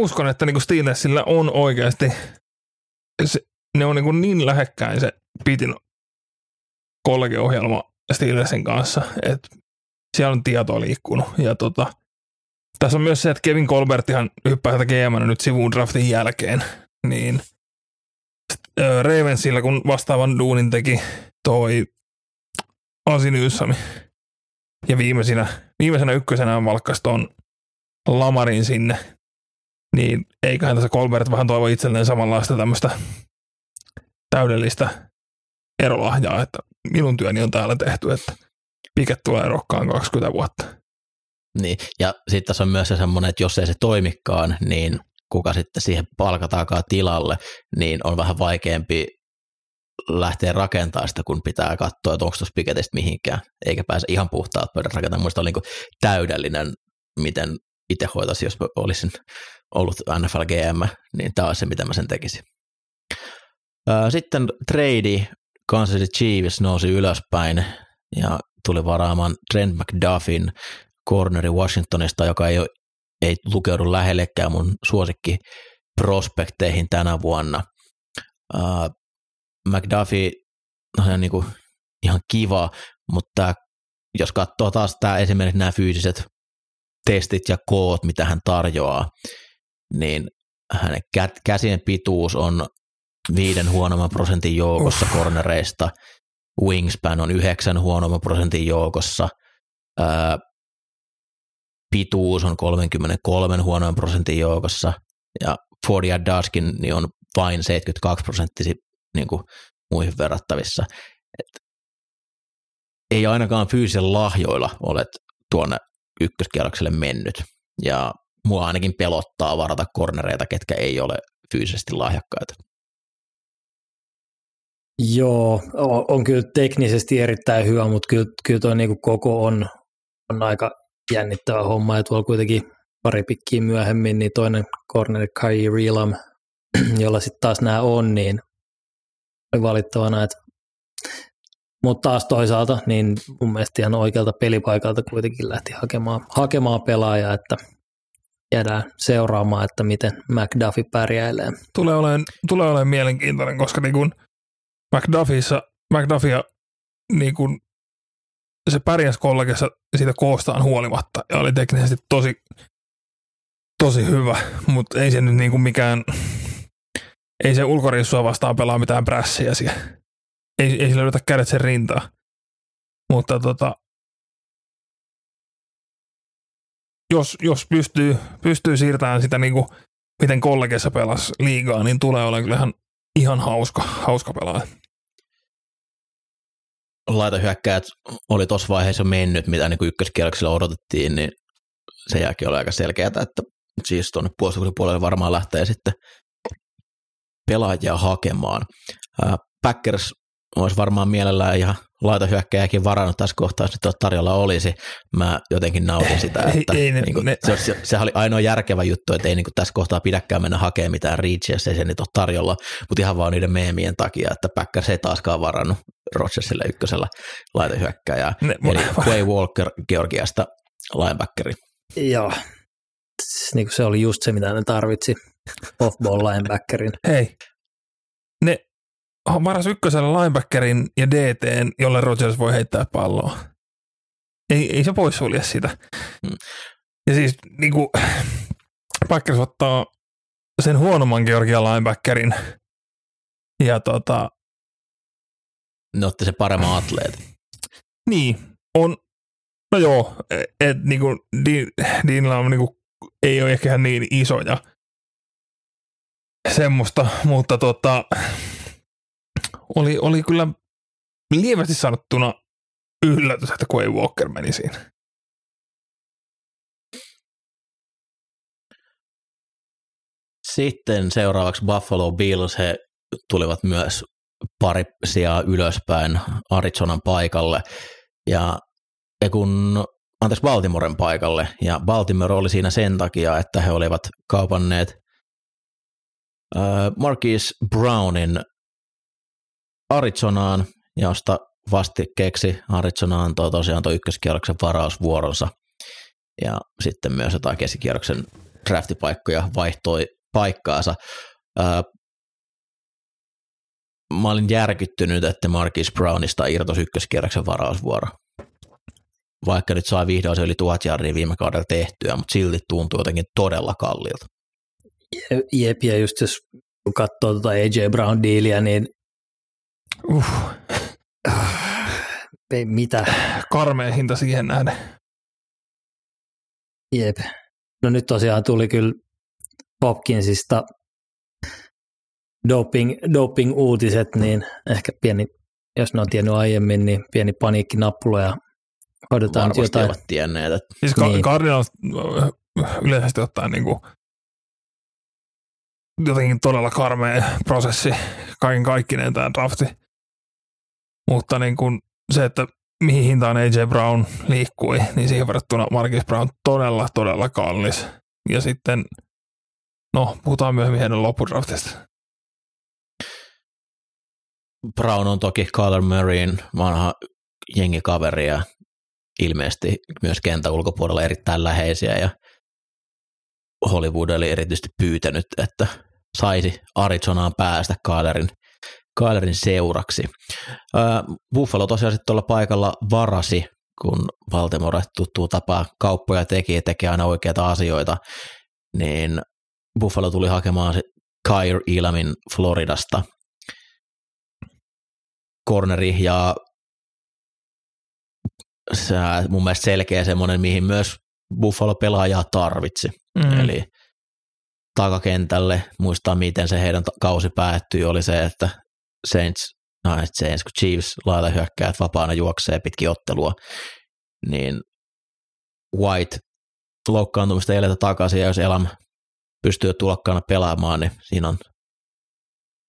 uskon, että niinku Steelersillä on oikeasti, se, ne on niinku niin lähekkäin se Pitin kollegiohjelma Steelersin kanssa, että siellä on tietoa liikkunut. Ja tota, tässä on myös se, että Kevin Colbertihan hyppää tätä GM nyt sivuun draftin jälkeen, niin Ravensilla, kun vastaavan duunin teki toi Asin Yssami, ja viimeisenä, viimeisenä ykkösenä valkkasi ton Lamarin sinne, niin eiköhän tässä Colbert vähän toivo itselleen samanlaista tämmöistä täydellistä erolahjaa, että minun työni on täällä tehty, että Piket tulee rokkaan 20 vuotta. Niin, ja sitten tässä on myös se semmoinen, että jos ei se toimikaan, niin kuka sitten siihen palkataakaan tilalle, niin on vähän vaikeampi lähteä rakentamaan sitä, kun pitää katsoa, että onko tuossa piketistä mihinkään, eikä pääse ihan puhtaat pöydät rakentamaan. Mielestäni oli niin täydellinen, miten itse hoitaisin, jos olisin ollut NFL GM, niin tämä olisi se, mitä mä sen tekisin. Sitten trade Kansas City Chiefs nousi ylöspäin ja tuli varaamaan Trent McDuffin corneri Washingtonista, joka ei, ole, ei lukeudu lähellekään mun suosikki prospekteihin tänä vuonna. Uh, McDuffie on niin kuin ihan kiva, mutta jos katsoo taas tämä esimerkiksi nämä fyysiset testit ja koot, mitä hän tarjoaa, niin hänen käsien pituus on viiden huonomman prosentin joukossa kornereista, wingspan on yhdeksän huonomman prosentin joukossa, pituus on 33 huonoin prosentin joukossa ja Ford ja Daskin niin on vain 72 prosenttisi niin kuin muihin verrattavissa. Et ei ainakaan fyysisellä lahjoilla ole tuonne ykköskierrokselle mennyt. Ja mua ainakin pelottaa varata kornereita, ketkä ei ole fyysisesti lahjakkaita. Joo, on kyllä teknisesti erittäin hyvä, mutta kyllä, kyllä tuo niin koko on, on aika jännittävä homma, ja tuolla kuitenkin pari pikkiä myöhemmin, niin toinen corner Kai Reelam, jolla sitten taas nämä on, niin oli valittavana, että mutta taas toisaalta, niin mun mielestä ihan oikealta pelipaikalta kuitenkin lähti hakemaan, hakemaan pelaajaa, että jäädään seuraamaan, että miten McDuffie pärjäilee. Tulee olemaan, tulee olemaan mielenkiintoinen, koska niin kun McDuffieissa, McDuffia niin kun se pärjäsi kollegessa siitä koostaan huolimatta ja oli teknisesti tosi, tosi hyvä, mutta ei se nyt niinku mikään, ei se ulkoriissua vastaan pelaa mitään prässiä siellä. Ei, ei sillä yritä kädet sen rintaa. Mutta tota, jos, jos pystyy, pystyy siirtämään sitä niinku, miten kollegessa pelas liigaa, niin tulee olemaan kyllähän ihan hauska, hauska pelaaja laitahyökkäät oli tuossa vaiheessa mennyt, mitä niin ykköskierroksella odotettiin, niin sen jälkeen oli aika selkeää, että siis tuonne puolustuksen puolelle varmaan lähtee sitten pelaajia hakemaan. Packers olisi varmaan mielellään ihan laitahyökkäjäkin varannut tässä kohtaa, jos nyt tarjolla olisi. Mä jotenkin nautin sitä, että ei, ei, niin kuin, ne. Se, se, sehän oli ainoa järkevä juttu, että ei niin kuin tässä kohtaa pidäkään mennä hakemaan mitään reachia, se ei se nyt ole tarjolla, mutta ihan vaan niiden meemien takia, että Packers ei taaskaan varannut Rodgersille ykkösellä laitahyökkäjää. Ne, Eli Quay Walker Georgiasta linebackeri. Joo, niin kuin se oli just se, mitä ne tarvitsi, off-ball linebackerin. Hei, ne varas ykkösellä linebackerin ja DTn, jolle Rodgers voi heittää palloa. Ei, ei se poissulje sitä. Hmm. Ja siis niin kuin, Packers ottaa sen huonomman Georgia linebackerin ja tota, ne otti se paremman atleetin. Niin, on, no joo, että niinku Deanilla on niinku, ei ole ehkä niin isoja semmoista, mutta tota, oli, oli kyllä lievästi sanottuna yllätys, että Quay Walker meni siinä. Sitten seuraavaksi Buffalo Bills, he tulivat myös pari sijaa ylöspäin Arizonan paikalle. Ja kun, anteeksi Baltimoren paikalle. Ja Baltimore oli siinä sen takia, että he olivat kaupanneet äh, Marquis Brownin Arizonaan, josta vastikkeeksi Arizona antoi tosiaan tuo ykköskierroksen varausvuoronsa. Ja sitten myös jotain keskikierroksen draftipaikkoja vaihtoi paikkaansa. Ää, mä olin järkyttynyt, että Marquis Brownista irtosi ykköskierroksen varausvuoro. Vaikka nyt sai vihdoin se yli tuhat jardia viime kaudella tehtyä, mutta silti tuntuu jotenkin todella kalliilta. Jep, ja just jos katsoo tuota AJ Brown-diiliä, niin Uh, ei mitä, karmea hinta siihen nähden. jep. No nyt tosiaan tuli kyllä Hopkinsista doping, doping-uutiset, niin ehkä pieni, jos ne on tiennyt aiemmin, niin pieni paniikkinappula ja odotetaan Varmasti jotain. ovat tienneet, että Siis ka- Niin. Cardinals äh, yleisesti ottaen niin kuin, jotenkin todella karmea prosessi kaiken kaikkineen tämä drafti. Mutta niin kuin se, että mihin hintaan AJ Brown liikkui, niin siihen verrattuna Marcus Brown todella, todella kallis. Ja sitten, no, puhutaan myöhemmin heidän loppudraftista. Brown on toki Kyler Murrayn vanha jengikaveri ja ilmeisesti myös kentän ulkopuolella erittäin läheisiä ja Hollywood oli erityisesti pyytänyt, että saisi Arizonaan päästä Kylerin, Kylerin seuraksi. Ää, Buffalo tosiaan sitten tuolla paikalla varasi, kun Baltimore tuttuu tapaa kauppoja teki ja tekee aina oikeita asioita, niin Buffalo tuli hakemaan Kyre Ilamin Floridasta corneri ja se, mun mielestä selkeä semmoinen, mihin myös Buffalo pelaajaa tarvitsi. Mm. Eli takakentälle, muistaa miten se heidän kausi päättyi, oli se, että Saints, no Saints, kun Chiefs lailla hyökkäät vapaana juoksee pitkin ottelua, niin White loukkaantumista eletä takaisin, ja jos Elam pystyy tulokkaana pelaamaan, niin siinä on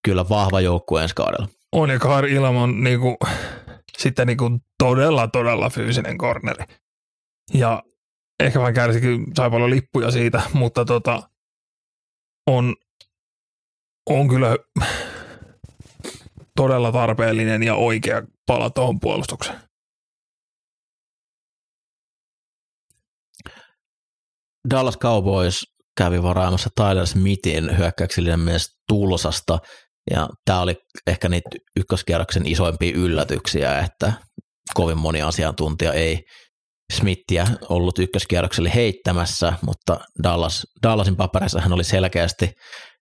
kyllä vahva joukkue ensi kaudella. On ja Kaari Ilman on niinku, sitten niinku todella, todella fyysinen korneri. Ja ehkä vähän kärsi, kyllä sai paljon lippuja siitä, mutta tota, on, on kyllä todella tarpeellinen ja oikea pala tuohon puolustukseen. Dallas Cowboys kävi varaamassa Tyler Smithin hyökkäyksellinen mies Tulsasta, ja tämä oli ehkä niitä ykköskierroksen isoimpia yllätyksiä, että kovin moni asiantuntija ei Smithia ollut ykköskierrokselle heittämässä, mutta Dallas, Dallasin paperissa hän oli selkeästi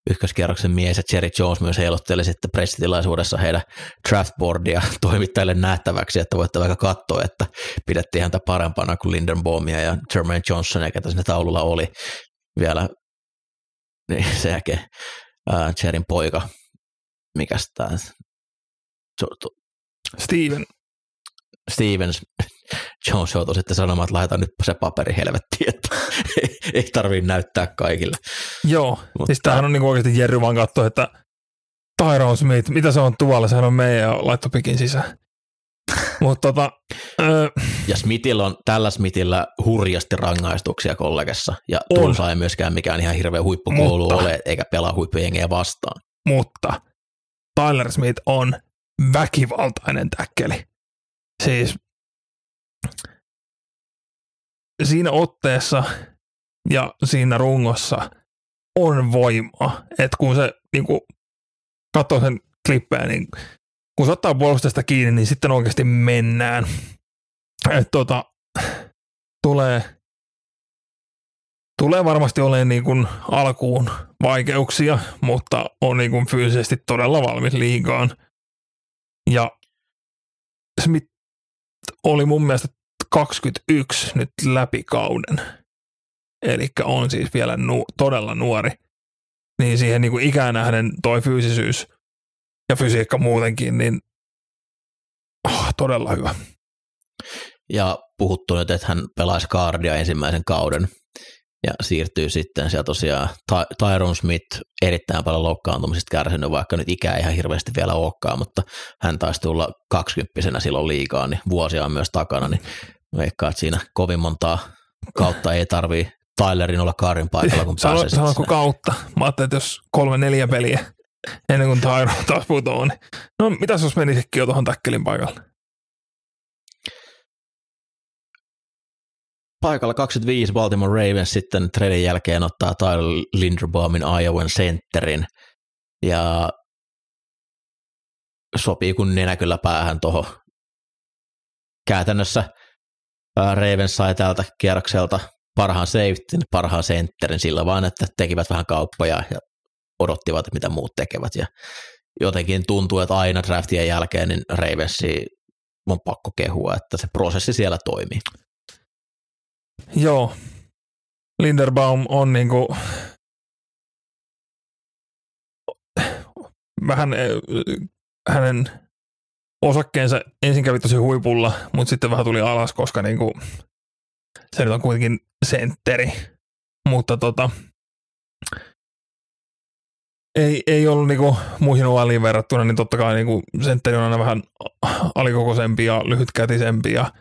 ykköskierroksen mies, ja Jerry Jones myös heilutteli sitten pressitilaisuudessa heidän draftboardia toimittajille nähtäväksi, että voitte vaikka katsoa, että pidettiin häntä parempana kuin Lindenbaumia ja Jermaine Johnsonia, ketä siinä taululla oli vielä niin sen jälkeen ää, poika, mikä tämä Steven, Stevens Jones joutui sitten sanomaan, että laita nyt se paperi helvettiin, että ei, ei tarvii näyttää kaikille. joo. Mutta- Siis tämähän on niinku oikeasti Jerry vaan katsoi, että Tyron Smith, mitä se on tuolla, sehän on meidän ja laittoi pikin sisään. Mutta tota, öö, Ja Smithillä on, tällä Smithillä hurjasti rangaistuksia kollegassa, ja. Tulsa ei myöskään mikään ihan hirveä huippukoulu Mutta- ole, eikä pelaa huippujengejä vastaan. mutta Tyler Smith on väkivaltainen täkkeli. Siis siinä otteessa ja siinä rungossa on voimaa. että kun se niinku, katsoo sen klippejä, niin kun se ottaa puolustusta kiinni, niin sitten oikeasti mennään. Et tota, tulee, tulee varmasti olemaan niin kuin alkuun vaikeuksia, mutta on niin kuin fyysisesti todella valmis liigaan. Ja Smith oli mun mielestä 21 nyt läpi kauden. Eli on siis vielä nu- todella nuori. Niin siihen niin kuin ikään nähden toi fyysisyys ja fysiikka muutenkin, niin oh, todella hyvä. Ja puhuttu nyt, että hän pelaisi Cardia ensimmäisen kauden ja siirtyy sitten siellä tosiaan Ty- Tyron Smith erittäin paljon loukkaantumisista kärsinyt, vaikka nyt ikä ei ihan hirveästi vielä olekaan, mutta hän taisi tulla kaksikymppisenä silloin liikaa, niin vuosia on myös takana, niin veikkaa, että siinä kovin montaa kautta ei tarvii Tylerin olla Kaarin paikalla, kun Sano, pääsee sitten. kautta? Mä ajattelin, että jos kolme neljä peliä ennen kuin Tyro taas putoaa, niin no mitäs jos menisikin jo tuohon täkkelin paikalle? Paikalla 25 Baltimore Ravens sitten treidin jälkeen ottaa Tyler Linderbaumin Iowan centerin ja sopii kun nenä kyllä päähän tuohon. Käytännössä Ravens sai tältä kierrokselta parhaan safetyn, parhaan centerin sillä vaan, että tekivät vähän kauppoja ja odottivat, mitä muut tekevät. Ja jotenkin tuntuu, että aina draftien jälkeen niin Ravensi on pakko kehua, että se prosessi siellä toimii. Joo. Linderbaum on niinku vähän eh, hänen osakkeensa ensin kävi tosi huipulla, mutta sitten vähän tuli alas, koska niinku, se nyt on kuitenkin sentteri. Mutta tota, ei, ei ollut niinku muihin ovaliin verrattuna, niin totta kai niinku sentteri on aina vähän alikokoisempi ja lyhytkätisempi ja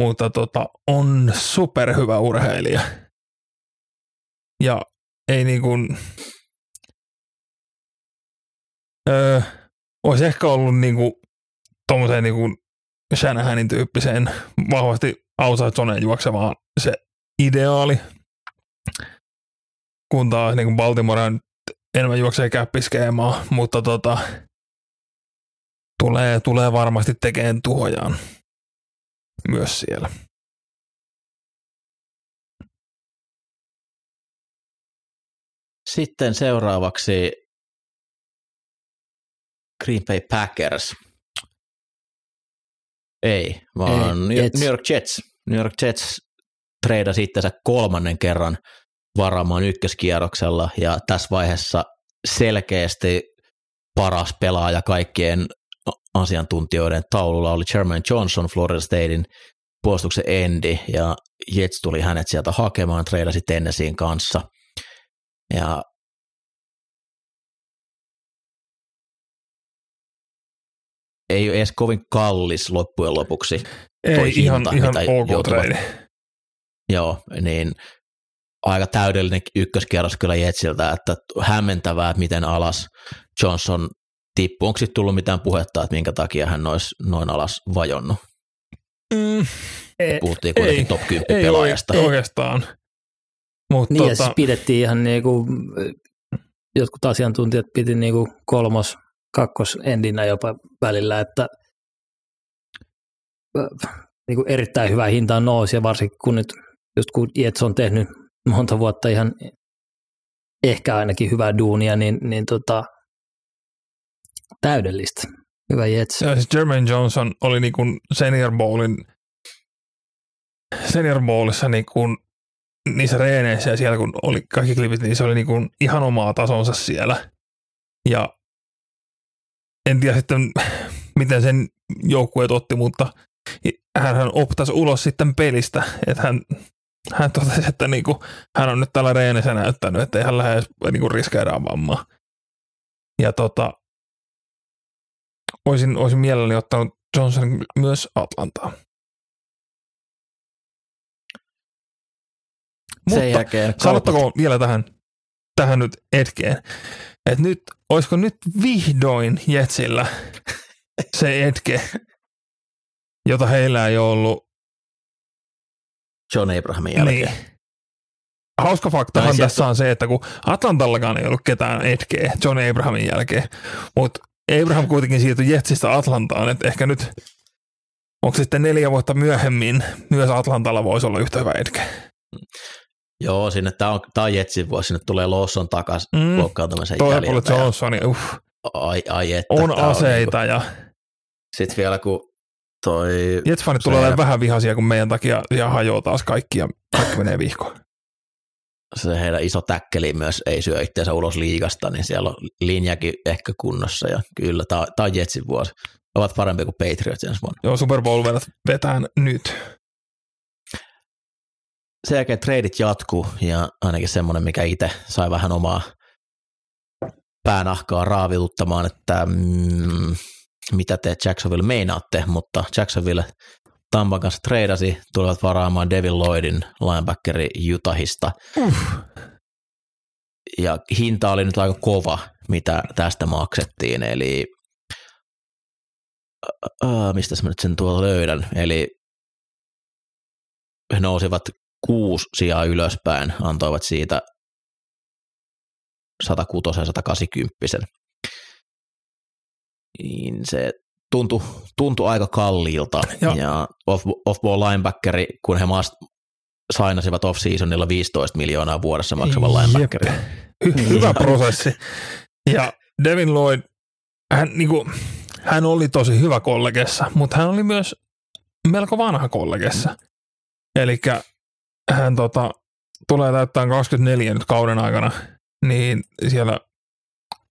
mutta tota, on superhyvä urheilija. Ja ei niin kuin, öö, olisi ehkä ollut niin kuin, tommoseen niin kuin Shanahanin tyyppiseen vahvasti outside zoneen juoksevaan se ideaali, kun taas niin kuin Baltimore nyt enemmän juoksee käppiskeemaa, mutta tota, tulee, tulee varmasti tekemään tuhojaan myös siellä. Sitten seuraavaksi Green Bay Packers. Ei, vaan Ei, New, Jets. New York Jets. New York Jets treidasi itsensä kolmannen kerran varaamaan ykköskierroksella ja tässä vaiheessa selkeästi paras pelaaja kaikkien asiantuntijoiden taululla oli Jermaine Johnson, Florida Statein puolustuksen endi, ja Jets tuli hänet sieltä hakemaan, treidasi Tennesseein kanssa. Ja ei ole edes kovin kallis loppujen lopuksi. Ei, toi ihan, hinta, ihan ok joutuvat- treidi. Joo, niin aika täydellinen ykköskierros kyllä Jetsiltä, että hämmentävää, että miten alas Johnson tippuu. Onko sitten tullut mitään puhetta, että minkä takia hän olisi noin alas vajonnut? Mm, Puhuttiin kuitenkin Ei, top 10 ei pelaajasta. oike- oikeastaan. Mutta Niin, ja tota, siis pidettiin ihan niinku, jotkut asiantuntijat piti niinku kolmos, kakkosendinä jopa välillä, että niinku erittäin hyvä hinta nousi, ja varsinkin kun nyt, just kun Jets on tehnyt monta vuotta ihan ehkä ainakin hyvää duunia, niin, niin tota, täydellistä. Hyvä Jets. ja siis Jermaine Johnson oli niinku Senior Bowlin Senior Bowlissa niinku niissä reeneissä ja siellä kun oli kaikki klipit, niin se oli niinku ihan omaa tasonsa siellä. Ja en tiedä sitten, miten sen joukkueet otti, mutta hän optasi ulos sitten pelistä, että hän, hän totesi, että niinku, hän on nyt tällä reenessä näyttänyt, että ei hän lähde niinku riskeeraan vammaa. Ja tota, olisin, olisin mielelläni ottanut Johnson myös Atlantaan. Sen jälkeen kaupat, Sanottakoon vielä tähän, tähän nyt etkeen, että nyt, olisiko nyt vihdoin Jetsillä se etke, jota heillä ei ollut. John Abrahamin jälkeen. Niin. Hauska faktahan tässä on se, että kun Atlantallakaan ei ollut ketään etkeä John Abrahamin jälkeen, mutta Abraham kuitenkin siirtyi Jetsistä Atlantaan, että ehkä nyt, onko sitten neljä vuotta myöhemmin, myös Atlantalla voisi olla yhtä hyvä etke. Joo, sinne tämä on, tää on Jetsin vuosi, sinne tulee Lawson takaisin Mm. loukkaantumisen Toi jäljiltä. Johnson, uh, Ai, ai että, on tää aseita ja Sitten vielä kun toi... Jets-fanit tulee olemaan vähän vihaisia, kun meidän takia ja hajoaa taas kaikki ja kaikki menee vihkoon. Se heidän iso täkkeli myös ei syö itseensä ulos liigasta, niin siellä on linjakin ehkä kunnossa ja kyllä, tämä on Jetsin vuosi. Ovat parempi kuin Patriots ensi vuonna. Joo, Super Bowl vetää nyt. Sen jälkeen treidit jatkuu ja ainakin semmoinen, mikä itse sai vähän omaa päänahkaa raaviluttamaan, että mm, mitä te Jacksonville meinaatte, mutta Jacksonville Tampan kanssa treidasi, tulevat varaamaan Devin Lloydin linebackeri Utahista. Uh. Ja hinta oli nyt aika kova, mitä tästä maksettiin, eli uh, mistä mä nyt sen tuolla löydän, eli he nousivat kuusi sijaa ylöspäin, antoivat siitä 106 ja 180. Niin se tuntui, tuntui aika kalliilta. Joo. Ja off, off-ball linebackeri, kun he maast, sainasivat off-seasonilla 15 miljoonaa vuodessa maksavan linebackeri. Hy- hyvä prosessi. Ja Devin Lloyd, hän, niin kuin, hän oli tosi hyvä kollegessa, mutta hän oli myös melko vanha kollegessa. Eli hän tota, tulee täyttää 24 nyt kauden aikana, niin siellä on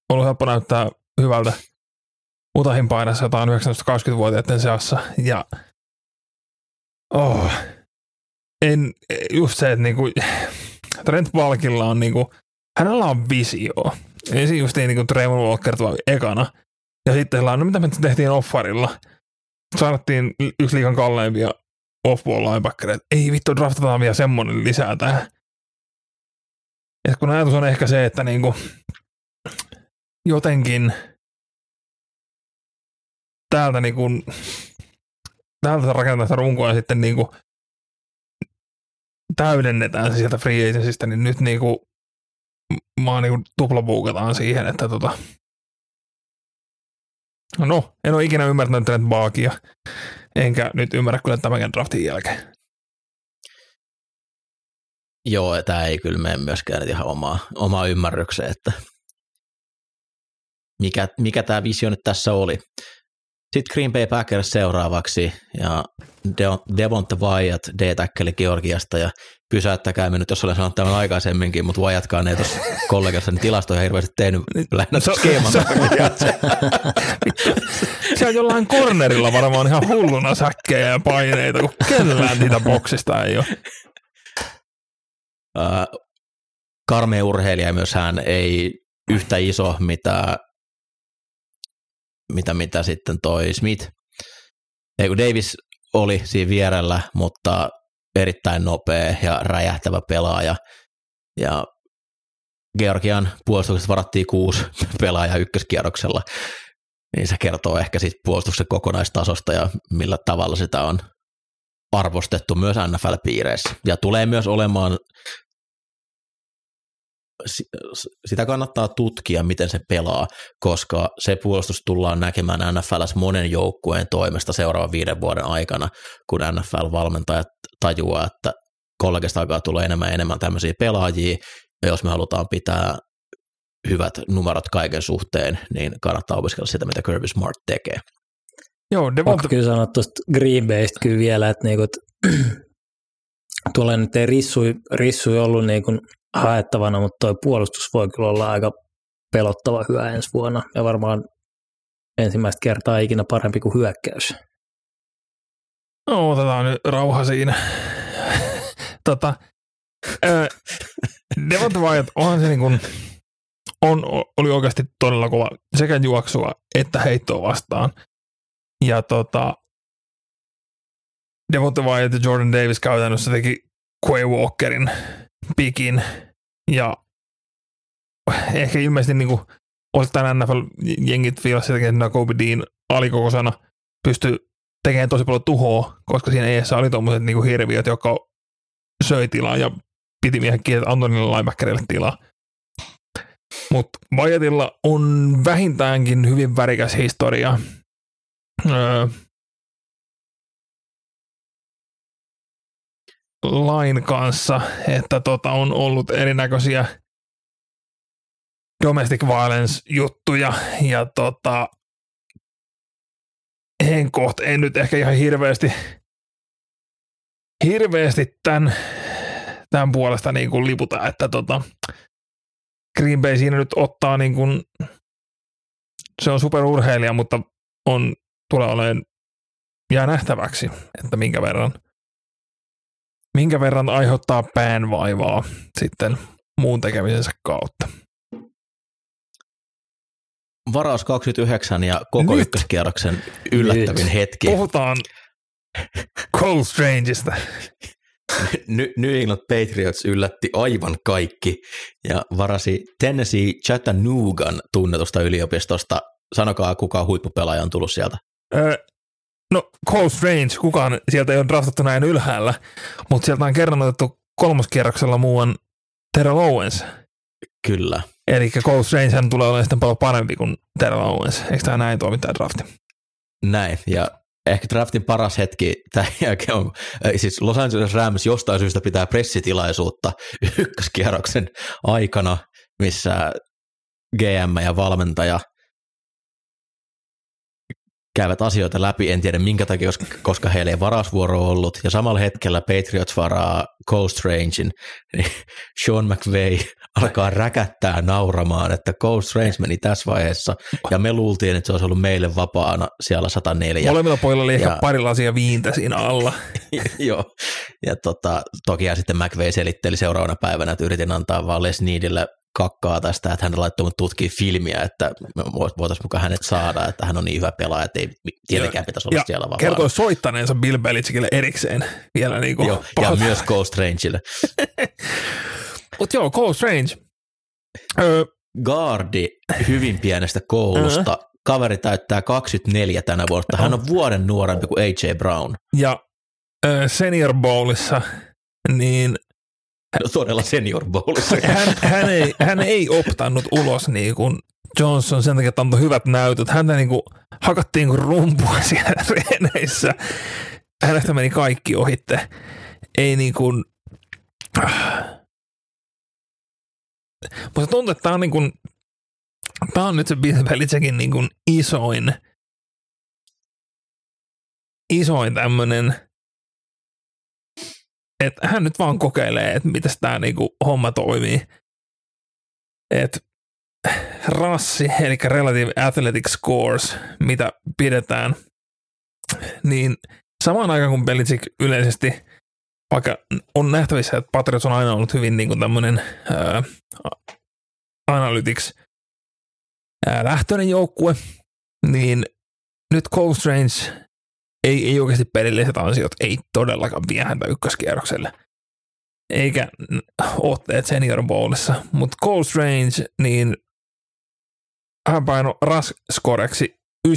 ollut helppo näyttää hyvältä – Utahin painassa jotain 19-20-vuotiaiden seassa. Ja oh, en, just se, että niinku, Trent Valkilla on niinku, hänellä on visio. Ensin just niin kuin Trevor Walker tuo ekana. Ja sitten on, no mitä me tehtiin offarilla? Saattiin yksi liikan kalleimpia off-ball linebackereita. Ei vittu, draftataan vielä semmonen lisää tähän. Ja kun ajatus on ehkä se, että niinku, jotenkin – täältä niin kuin, täältä rakennetaan sitä runkoa ja sitten niin kuin täydennetään sieltä free agencystä, niin nyt niin kuin, mä niin kuin tuplabuukataan siihen, että tota, no, en ole ikinä ymmärtänyt Trent Baakia, enkä nyt ymmärrä kyllä tämänkin draftin jälkeen. Joo, tämä ei kyllä mene myöskään ihan omaa, omaa ymmärrykseen, että mikä, mikä tämä visio nyt tässä oli. Sitten Green Bay Packers seuraavaksi ja Devonta Wyatt D-täkkeli Georgiasta ja pysäyttäkää me nyt, jos olen sanonut tämän aikaisemminkin, mutta Wyattkaan ei tuossa kollegassa niin tilastoja hirveästi tehnyt lähinnä so, skeeman. So, se on jollain cornerilla varmaan ihan hulluna säkkejä ja paineita, kun kellään niitä boksista ei ole. Uh, karmea urheilija myös hän ei yhtä iso, mitä mitä, mitä sitten toi Smith, ei kun Davis oli siinä vierellä, mutta erittäin nopea ja räjähtävä pelaaja. Ja Georgian puolustuksesta varattiin kuusi pelaajaa ykköskierroksella, niin se kertoo ehkä siitä puolustuksen kokonaistasosta ja millä tavalla sitä on arvostettu myös NFL-piireissä. Ja tulee myös olemaan sitä kannattaa tutkia, miten se pelaa, koska se puolustus tullaan näkemään NFLs monen joukkueen toimesta seuraavan viiden vuoden aikana, kun NFL-valmentajat tajuaa, että kollegista alkaa tulla enemmän ja enemmän tämmöisiä pelaajia, ja jos me halutaan pitää hyvät numerot kaiken suhteen, niin kannattaa opiskella sitä, mitä Kirby Smart tekee. Joo, Devonta... kyllä sanoa tuosta Green Baystä kyllä vielä, että niinku, tuolla nyt ei rissui, rissui ollut niinku haettavana, mutta tuo puolustus voi kyllä olla aika pelottava hyvä ensi vuonna ja varmaan ensimmäistä kertaa ikinä parempi kuin hyökkäys. No, otetaan nyt rauha siinä. tota, Devonta Wyatt, onhan se niin kuin, on, oli oikeasti todella kova sekä juoksua että heittoa vastaan. Ja tota, Devonta Wyatt ja Jordan Davis käytännössä teki Quay Walkerin pikin ja ehkä ilmeisesti niin kuin osittain NFL-jengit fiilasi sitäkin, että Kobe Dean alikokosana pystyi tekemään tosi paljon tuhoa, koska siinä eessä oli tuommoiset niin hirviöt, jotka söi tilaa ja piti miehen kiinni Antonille linebackerille tilaa. Mutta Vajatilla on vähintäänkin hyvin värikäs historia. Öö, lain kanssa, että tota, on ollut erinäköisiä domestic violence juttuja ja tota, en kohta, en nyt ehkä ihan hirveästi, hirveästi tämän, tämän puolesta niin kuin liputa, että tota, Green Bay siinä nyt ottaa niin kuin, se on superurheilija, mutta on, tulee olemaan, jää nähtäväksi, että minkä verran, minkä verran aiheuttaa päänvaivaa sitten muun tekemisensä kautta. Varaus 29 ja koko Nyt. ykköskierroksen yllättävin Nyt. hetki. Puhutaan Cole Strangeista. New England Patriots yllätti aivan kaikki ja varasi Tennessee Chattanoogan tunnetusta yliopistosta. Sanokaa, kuka huippupelaaja on tullut sieltä. Öö, no Cole Strange, kukaan sieltä ei ole draftattu näin ylhäällä, mutta sieltä on kerran otettu kolmoskierroksella muuan Terrell Owens. Kyllä. Eli Cole Strange hän tulee olemaan sitten paljon parempi kuin Terrell Owens. Eikö tämä näin toimi tämä drafti? Näin. Ja ehkä draftin paras hetki tämän jälkeen on, siis Los Angeles Rams jostain syystä pitää pressitilaisuutta ykköskierroksen aikana, missä GM ja valmentaja käyvät asioita läpi, en tiedä minkä takia, koska, heillä ei varausvuoro ollut, ja samalla hetkellä Patriots varaa Cole Strangein, niin Sean McVay alkaa räkättää nauramaan, että Cole Strange meni tässä vaiheessa, ja me luultiin, että se olisi ollut meille vapaana siellä 104. Molemmilla pojilla oli ehkä Ja- pari lasia viintä siinä alla. Joo, ja tota, toki sitten McVay selitteli seuraavana päivänä, että yritin antaa vaan Les Needille kakkaa tästä, että hän laittoi mut tutkia filmiä, että voitaisiin mukaan hänet saada, että hän on niin hyvä pelaaja, että ei tietenkään pitäisi olla Ja siellä vaan. kertoi soittaneensa Bill Belichickille erikseen vielä niin kuin Joo, ja myös Cole Strangeille. Mutta joo, Cole Strange. Öö, Guardi hyvin pienestä koulusta. Kaveri täyttää 24 tänä vuonna. Hän on vuoden nuorempi kuin AJ Brown. ja öö, Senior Bowlissa, niin No todella senior bowlissa. hän, hän, ei, hän ei optannut ulos niin kuin Johnson sen takia, että antoi hyvät näytöt. Häntä niin kuin hakattiin kuin rumpua siellä treeneissä. Hänestä meni kaikki ohitte. Ei niin kuin... Mutta tuntuu, että tämä on niin kuin, tämä on nyt se Belichickin niin kuin isoin, isoin tämmöinen, että hän nyt vaan kokeilee, että miten tämä niinku homma toimii. Et rassi, eli Relative Athletic Scores, mitä pidetään, niin samaan aikaan kun Belichick yleisesti, vaikka on nähtävissä, että Patriots on aina ollut hyvin niin tämmöinen analytics ää, lähtöinen joukkue, niin nyt Cole Strange ei, ei oikeasti pelilliset ansiot ei todellakaan vie häntä ykköskierrokselle. Eikä otteet Senior Bowlissa. Mutta Cole Strange, niin hän paino raskoreksi 9,95,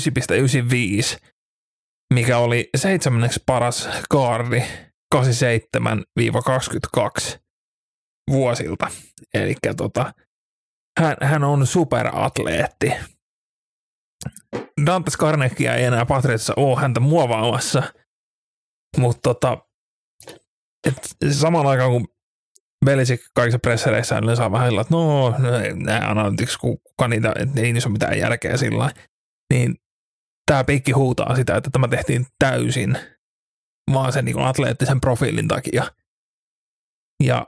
mikä oli seitsemänneksi paras kaardi 87-22 vuosilta. Eli tota, hän, hän on superatleetti. Dantes Karnekia ei enää Patriotsissa ole häntä muovaamassa, mutta tota, et samaan aikaan kun Belichick kaikissa pressereissä yleensä saa vähän että no, nämä analytics, kuka niitä, että ei niissä ole mitään järkeä sillä niin tämä pikki huutaa sitä, että tämä tehtiin täysin vaan sen niin atleettisen profiilin takia. Ja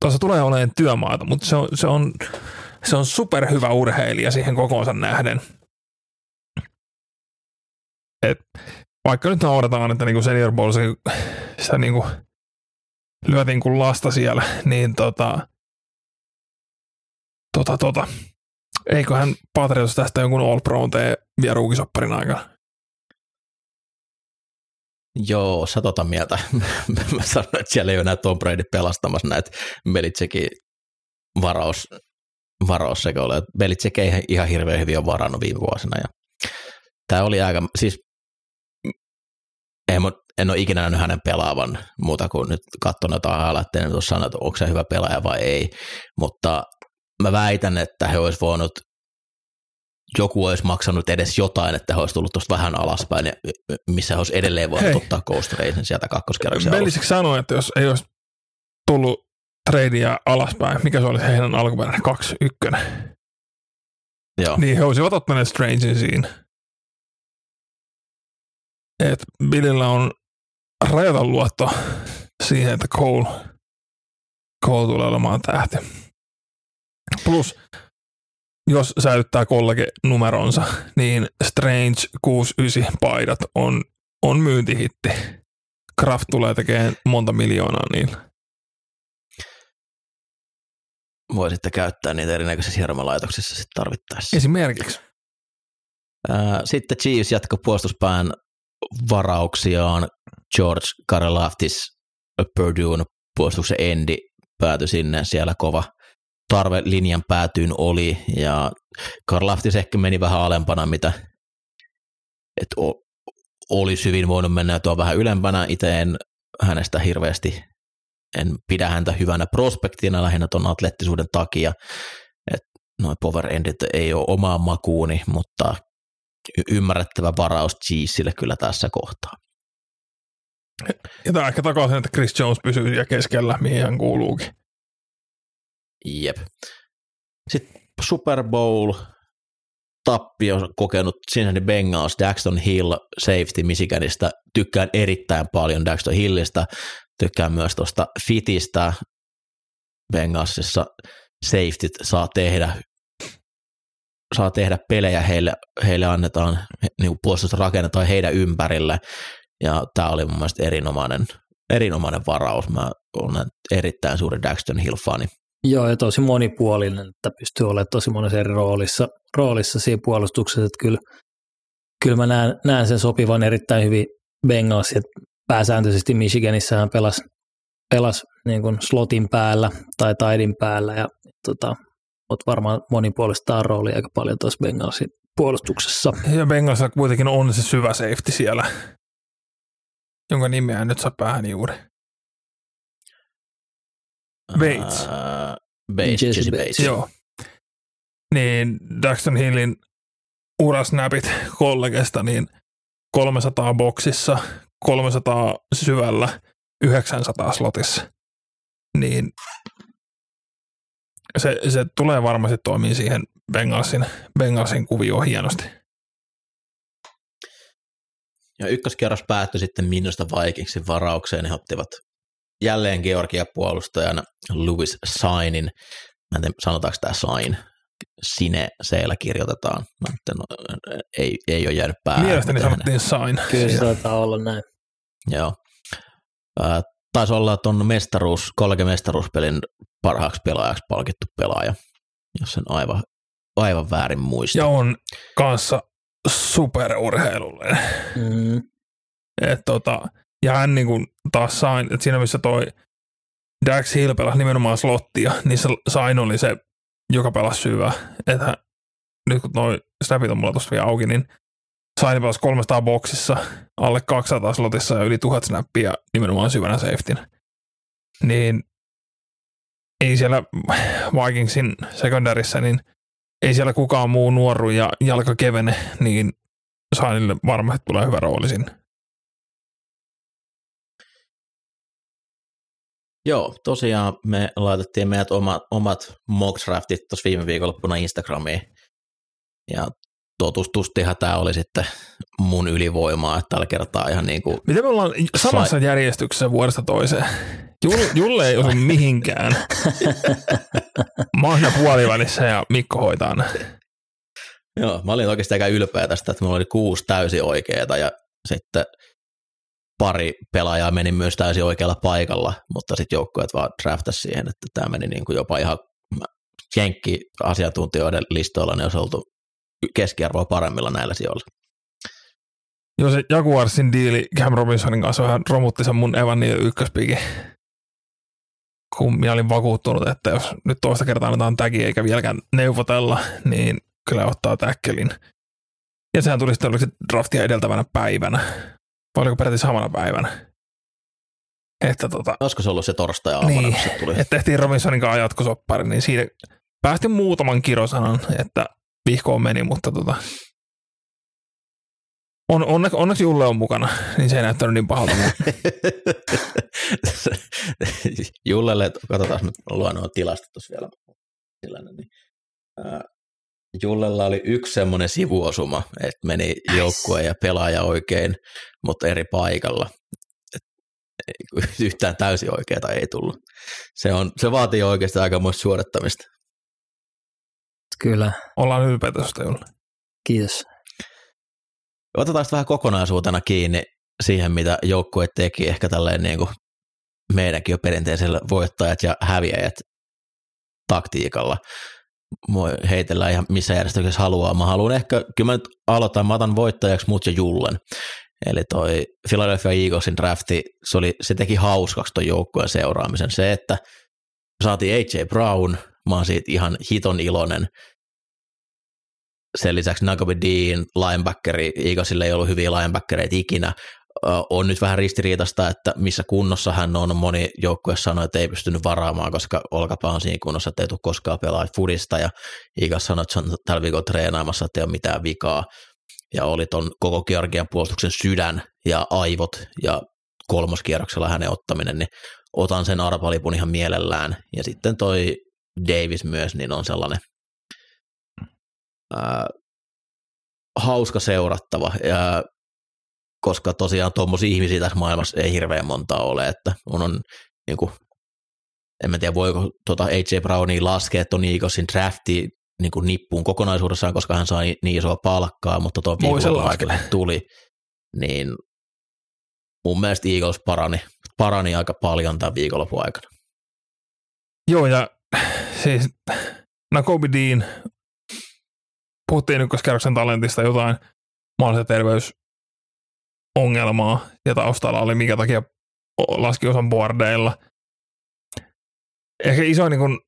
tuossa tulee olemaan työmaata, mutta se on, se on, se on superhyvä urheilija siihen kokoonsa nähden. Et vaikka nyt noudataan, että niinku senior bowl sitä niinku lyötiin kuin lasta siellä, niin tota, tota, tota, eiköhän Patriots tästä jonkun All Pro tee vielä ruukisopparin aikana. Joo, sä tota mieltä. Mä sanoin, että siellä ei ole enää Tom Brady pelastamassa näitä Belichickin varaus, varaussekoilla. Belichick ei ihan hirveän hyvin ole varannut viime vuosina. Ja tämä oli aika, siis en, en ole ikinä nähnyt hänen pelaavan muuta kuin nyt katson jotain haalaitteen, en sanoa, että onko se hyvä pelaaja vai ei. Mutta mä väitän, että he olisi voinut joku olisi maksanut edes jotain, että he olisi tullut tuosta vähän alaspäin, ja missä he olisi edelleen voinut Hei. ottaa Ghost Racen sieltä kakkoskerroksen alusta. Sanoi, että jos ei olisi tullut tradea alaspäin, mikä se olisi heidän alkuperäinen 2-1, Joo. niin he olisivat ottaneet Strangein siinä. että Billillä on rajaton luotto siihen, että Cole, Cole tulee olemaan tähti. Plus, jos säilyttää kollege numeronsa, niin Strange 69 paidat on, on myyntihitti. Kraft tulee tekemään monta miljoonaa niillä. Voi sitten käyttää niitä erinäköisissä hieromalaitoksissa sitten tarvittaessa. Esimerkiksi. Sitten Chiefs jatko puolustuspään varauksiaan. George Karalaftis Purdue'n puolustuksen endi päätyi sinne. Siellä kova tarve linjan päätyyn oli ja Karlaftis ehkä meni vähän alempana, mitä et olisi hyvin voinut mennä tuo vähän ylempänä. Itse en hänestä hirveästi, en pidä häntä hyvänä prospektina lähinnä tuon atleettisuuden takia. Et noin power endit ei ole omaa makuuni, mutta ymmärrettävä varaus Cheesille kyllä tässä kohtaa. Ja tämä ehkä takaisin, että Chris Jones pysyy ja keskellä, mihin hän kuuluukin. Jep. Sitten Super Bowl tappio kokenut Cincinnati Bengals, Daxton Hill, safety Michiganista. Tykkään erittäin paljon Daxton Hillistä. Tykkään myös tuosta fitistä. Bengalsissa safetyt saa tehdä saa tehdä pelejä, heille, heille annetaan, niin puolustusta rakennetaan heidän ympärille, ja tämä oli mun mielestä erinomainen, erinomainen varaus. Mä olen erittäin suuri Daxton Hill-fani. Joo, ja tosi monipuolinen, että pystyy olemaan tosi monessa eri roolissa, roolissa siinä puolustuksessa, että kyllä, kyllä mä näen, näen sen sopivan erittäin hyvin Bengals, että pääsääntöisesti Michiganissa hän pelasi, pelasi niin kuin slotin päällä tai taidin päällä, ja tota, mutta varmaan monipuolista roolia aika paljon tuossa Bengalsin puolustuksessa. Ja Bengalsilla kuitenkin on se syvä safety siellä, jonka nimeä nyt saa päähän juuri. Bates. Uh, Bates, Jesse Bates. Joo. Niin Daxton Hillin urasnäpit kollegesta, niin 300 boksissa, 300 syvällä, 900 slotissa. Niin se, se tulee varmasti toimii siihen Bengalsin, Bengalsin kuvioon hienosti. Ja ykköskierros päättyi sitten Minusta Vikingsin varaukseen. He ottivat jälleen Georgia puolustajan Louis Sainin. Mä en tiedä, sanotaanko tämä Sain. Sine seellä kirjoitetaan. Mä en, no, ei, ei ole jäänyt päähän. Mielestäni sanottiin Sain. Kyllä se taitaa olla näin. Joo. taisi olla tuon mestaruus, mestaruuspelin parhaaksi pelaajaksi palkittu pelaaja, jos sen aivan, aivan väärin muista. Ja on kanssa superurheilullinen. Mm. Et tota, ja hän niin kuin taas sain, että siinä missä toi Dax Hill pelasi nimenomaan slottia, niin se Sain oli se, joka pelasi syvää. Että nyt kun noi snapit on mulla tuossa vielä auki, niin Sain pelasi 300 boksissa, alle 200 slotissa ja yli 1000 snappia nimenomaan syvänä safetynä. Niin ei siellä Vikingsin secondarissa, niin ei siellä kukaan muu nuoru ja jalka kevene, niin Sainille varmasti tulee hyvä rooli sinne. Joo, tosiaan me laitettiin meidät omat, omat mock draftit tuossa viime viikonloppuna Instagramiin. Ja totustustihan tämä oli sitten mun ylivoimaa, että tällä kertaa ihan niin kuin... Miten me ollaan samassa sai... järjestyksessä vuodesta toiseen? Julle, Julle ei osu mihinkään. Mä oon puolivälissä ja Mikko hoitaa ne. Joo, mä olin oikeasti aika ylpeä tästä, että mulla oli kuusi täysin oikeaa ja sitten pari pelaajaa meni myös täysin oikealla paikalla, mutta sitten joukkueet vaan draftas siihen, että tämä meni niin kuin jopa ihan jenkki-asiantuntijoiden listoilla, niin olisi oltu keskiarvoa paremmilla näillä sijoilla. Joo, se Jaguarsin diili Cam Robinsonin kanssa vähän romutti sen mun Evan ykköspiikin. Kun minä olin vakuuttunut, että jos nyt toista kertaa annetaan tagi eikä vieläkään neuvotella, niin kyllä ottaa täkkelin. Ja sehän tuli sitten draftia edeltävänä päivänä. Vai oliko peräti samana päivänä? Että tota, Olisiko se ollut se torstai aamuna, niin, kun se tuli? Että tehtiin Robinsonin kanssa jatkosoppari, niin siinä päästi muutaman kirosanan, että vihkoon meni, mutta tota, on, onne, onneksi Julle on mukana, niin se ei näyttänyt niin pahalta. Jullelle, katsotaan, nyt luen nuo tilastot tuossa vielä. Niin, ää, Jullella oli yksi semmoinen sivuosuma, että meni joukkue ja pelaaja oikein, mutta eri paikalla. Et yhtään täysin oikeaa ei tullut. Se, on, se vaatii oikeasti aika muista suodattamista. Kyllä, Ollaan ylpeitä susta, Julle. kiitos. Otetaan sitten vähän kokonaisuutena kiinni siihen, mitä joukkue teki, ehkä tälleen niin kuin meidänkin jo perinteisellä voittajat ja häviäjät taktiikalla. Voi heitellä ihan missä järjestyksessä haluaa. Mä haluan ehkä, kyllä mä nyt aloitan, mä otan voittajaksi mut ja Jullen. Eli toi Philadelphia Eaglesin drafti, se, oli, se teki hauskaksi ton joukkueen seuraamisen. Se, että saatiin AJ Brown, mä oon siitä ihan hiton iloinen. Sen lisäksi Nagobe Dean, linebackeri, Eaglesille ei ollut hyviä linebackereita ikinä. On nyt vähän ristiriitasta, että missä kunnossa hän on. Moni joukkue sanoi, että ei pystynyt varaamaan, koska olkapää on siinä kunnossa, että ei tule koskaan pelaa fudista. Ja Eagles sanoi, että se on tällä viikolla treenaamassa, että ei ole mitään vikaa. Ja oli ton koko Georgian puolustuksen sydän ja aivot ja kolmoskierroksella hänen ottaminen, niin otan sen arpalipun ihan mielellään. Ja sitten toi Davis myös, niin on sellainen ää, hauska seurattava, ja, koska tosiaan tuommoisia ihmisiä tässä maailmassa ei hirveän montaa ole, että on, on niin kuin, en mä tiedä voiko tuota AJ Brownia laskea tuon Eaglesin drafti niin kuin nippuun kokonaisuudessaan, koska hän sai niin isoa palkkaa, mutta tuo aikana tuli, niin mun mielestä Eagles parani, parani aika paljon tämän viikonlopun aikana. Joo, ja siis Nakobe Dean, puhuttiin ykköskerroksen talentista jotain mahdollista terveysongelmaa, ja taustalla oli mikä takia laski osan boardeilla. Ehkä iso niin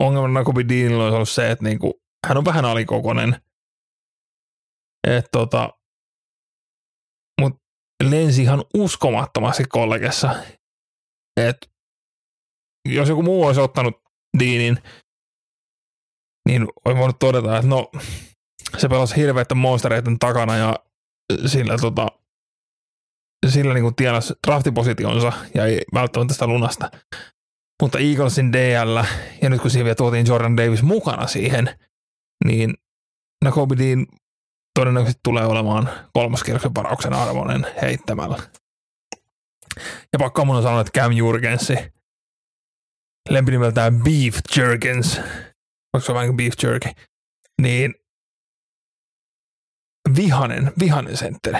ongelma Nakobe Deanilla olisi ollut se, että niin kuin, hän on vähän alikokoinen, et, tota, mutta lensi ihan uskomattomasti kollegessa. Et, jos joku muu olisi ottanut Deanin, niin olisi voinut todeta, että no, se pelasi hirveitä monstereiden takana ja sillä, tota, sillä niin tienasi draftipositionsa ja ei välttämättä sitä lunasta. Mutta Eaglesin DL, ja nyt kun siihen vielä tuotiin Jordan Davis mukana siihen, niin Nakobe Dean todennäköisesti tulee olemaan kolmoskierroksen varauksen arvoinen heittämällä. Ja pakko mun on sanoa, että Cam Jurgensi, lempinimeltään Beef Jergens, onko se vähän kuin Beef Jerky, niin vihanen, vihanen sentteri.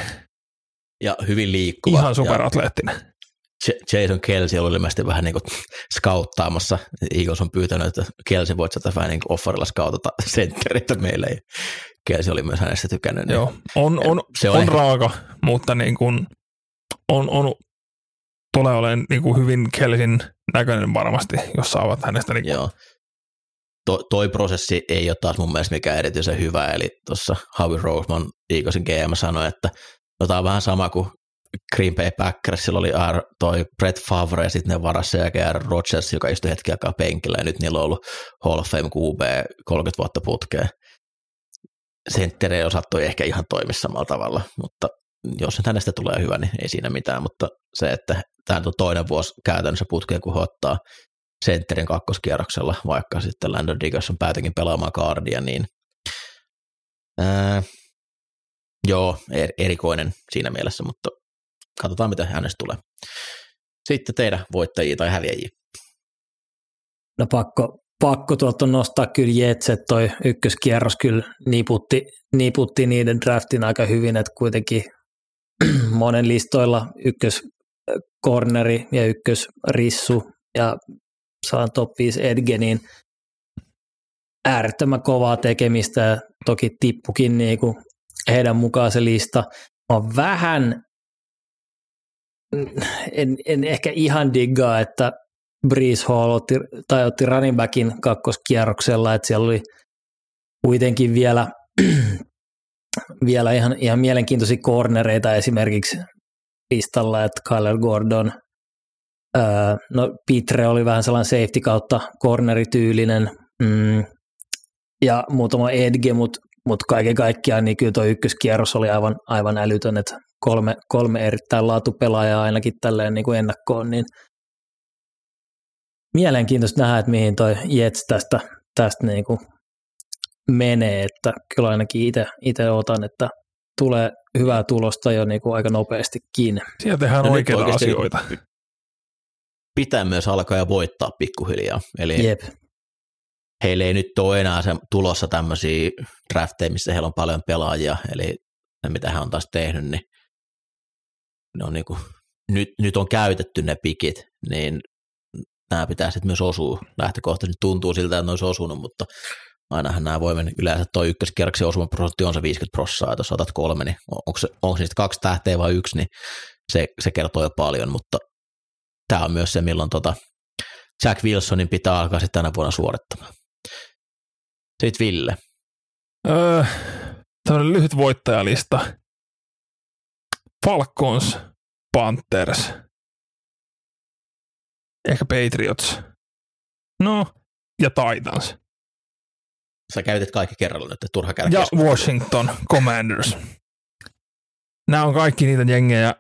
Ja hyvin liikkuva. Ihan superatleettinen. Jason Kelsey oli ilmeisesti vähän niin kuin skauttaamassa. Eagles on pyytänyt, että Kelsey voit sieltä vähän niin kuin offerilla skautata senttereitä meille. Ja Kelsey oli myös hänestä tykännyt. niin Joo, on, on, Se on on, on ehkä- raaka, mutta niin kuin on, on, tulee olemaan niin kuin hyvin Kelsin näköinen varmasti, jos saavat hänestä niin kuin, Joo. To, toi prosessi ei ole taas mun mielestä mikään erityisen hyvä, eli tuossa Howie Roseman Eaglesin GM sanoi, että tää on vähän sama kuin Green Bay Packers, sillä oli R, toi Brett Favre ja sitten ne varassa ja Aaron Rodgers, joka istui hetki aikaa penkillä ja nyt niillä on ollut Hall of Fame QB 30 vuotta putkeen. Sentteri ei osattui ehkä ihan toimi samalla tavalla, mutta jos nyt hänestä tulee hyvä, niin ei siinä mitään, mutta se, että tämä on toinen vuosi käytännössä putkeen, kun ottaa sentterin kakkoskierroksella, vaikka sitten Landon Dickerson päätyikin pelaamaan kaardia, niin ää, joo, er- erikoinen siinä mielessä, mutta katsotaan, mitä hänestä tulee. Sitten teidän voittajia tai häviäjiä. No pakko, pakko tuolta nostaa kyllä Jets, että toi ykköskierros kyllä niputti, niputti niiden draftin aika hyvin, että kuitenkin monen listoilla ykkös corneri ja ykkös rissu ja saan top 5 edge, niin äärettömän kovaa tekemistä ja toki tippukin niin kuin heidän mukaan se lista. On vähän, en, en ehkä ihan diggaa, että Breeze Hall otti, tai otti running backin kakkoskierroksella, että siellä oli kuitenkin vielä, vielä ihan, ihan mielenkiintoisia cornereita esimerkiksi listalla, että Kyler Gordon, öö, no Pitre oli vähän sellainen safety kautta cornerityylinen, mm, ja muutama edge, mutta mut kaiken kaikkiaan niin kyllä tuo ykköskierros oli aivan, aivan älytön, että kolme, kolme erittäin laatupelaajaa ainakin tälleen niin kuin ennakkoon, niin mielenkiintoista nähdä, että mihin toi Jets tästä, tästä niin kuin menee, että kyllä ainakin itse otan, että tulee hyvää tulosta jo niin kuin aika nopeastikin. Siellä tehdään No nyt oikeita oikeasti asioita. Pitää myös alkaa ja voittaa pikkuhiljaa. Eli Jep, heillä ei nyt ole enää se, tulossa tämmöisiä drafteja, missä heillä on paljon pelaajia, eli ne mitä he on taas tehnyt, niin ne on niinku, nyt, nyt on käytetty ne pikit, niin nämä pitää sitten myös osua. Lähtökohtaisesti tuntuu siltä, että ne olisi osunut, mutta ainahan nämä voi mennä, yleensä tuo ykköskierroksen osuman prosentti on se 50 prosenttia, jos otat kolme, niin onko, onko niistä kaksi tähteä vai yksi, niin se, se kertoo jo paljon, mutta tämä on myös se, milloin tota Jack Wilsonin pitää alkaa sitten tänä vuonna suorittamaan. Sitten Ville. Öö, tämmöinen lyhyt voittajalista. Falcons, Panthers, ehkä Patriots. No, ja Titans. Sä käytit kaikki kerralla nyt, että turha käydä Ja. Washington Commanders. Nämä on kaikki niitä jengejä,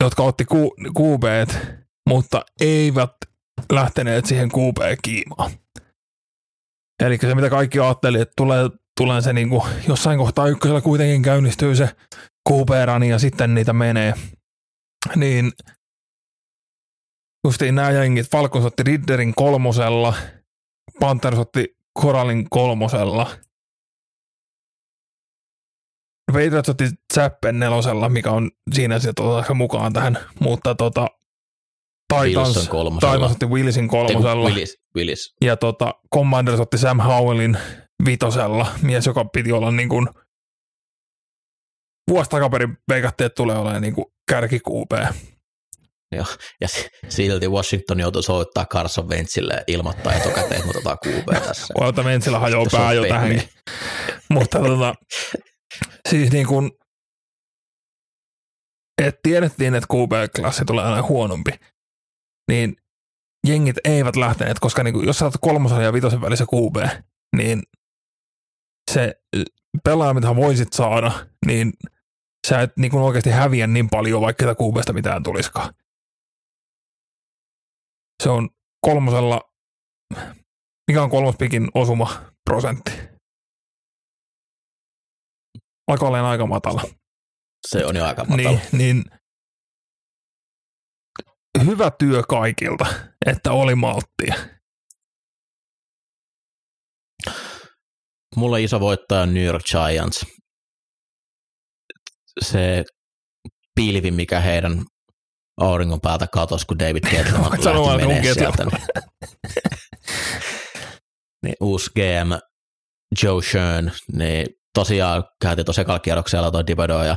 jotka otti QB, mutta eivät lähteneet siihen QB-kiimaan. Eli se, mitä kaikki ajatteli, että tulee, tulee se niin kuin, jossain kohtaa ykkösellä kuitenkin käynnistyy se QB-rani ja sitten niitä menee. Niin justiin nämä jengit, Falcons otti Ridderin kolmosella, Panthers otti Koralin kolmosella, Patriots otti Zappen nelosella, mikä on siinä otetaan mukaan tähän, mutta tota, Titans, Wilson kolmosella. Titans otti Willisin Ei, kolmosella. Willis, Willis. Ja tota, Commanders otti Sam Howellin vitosella, mies, joka piti olla niin kuin vuosi takaperin veikattiin, että tulee olemaan niin kuin kärki QB. Ja si- silti Washington joutui soittaa Carson Wentzille ilmoittaa etukäteen, että otetaan QB tässä. Oilta Mentsillä hajoaa pää jo tähänkin. Mutta tota, siis niin kuin, että tiedettiin, että QB-klassi tulee aina huonompi, niin jengit eivät lähteneet, koska niin kuin, jos sä oot kolmosen ja vitosen välissä QB, niin se pelaaja, mitä voisit saada, niin sä et niin kuin oikeasti häviä niin paljon, vaikka sitä QBstä mitään tulisikaan. Se on kolmosella, mikä on kolmospikin osuma prosentti? Alkaa olemaan aika matala. Se on jo aika matala. Niin, niin hyvä työ kaikilta, että oli malttia. Mulla iso voittaja on New York Giants. Se pilvi, mikä heidän auringon päältä katosi, kun David Gettleman sanoa, lähti menee mun sieltä. Niin, niin uusi GM Joe Shern, niin tosiaan käytiin tuossa ekalla kierroksella toi Divido ja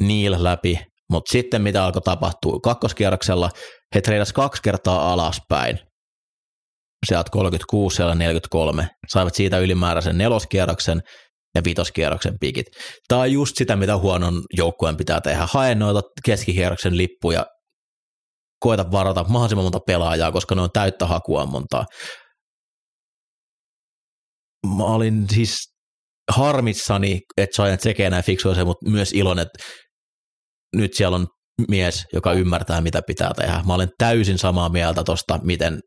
Neil läpi, mutta sitten mitä alkoi tapahtua? Kakkoskierroksella he treidas kaksi kertaa alaspäin. Sieltä 36, siellä 43. Saivat siitä ylimääräisen neloskierroksen ja vitoskierroksen pikit. Tämä on just sitä, mitä huonon joukkueen pitää tehdä. Hae noita keskikierroksen lippuja, koeta varata mahdollisimman monta pelaajaa, koska ne on täyttä hakuammontaa. Mä olin siis harmissani, että Giants tekee näin fiksuja mutta myös iloinen, että nyt siellä on mies, joka ymmärtää, mitä pitää tehdä. Mä olen täysin samaa mieltä tuosta, miten,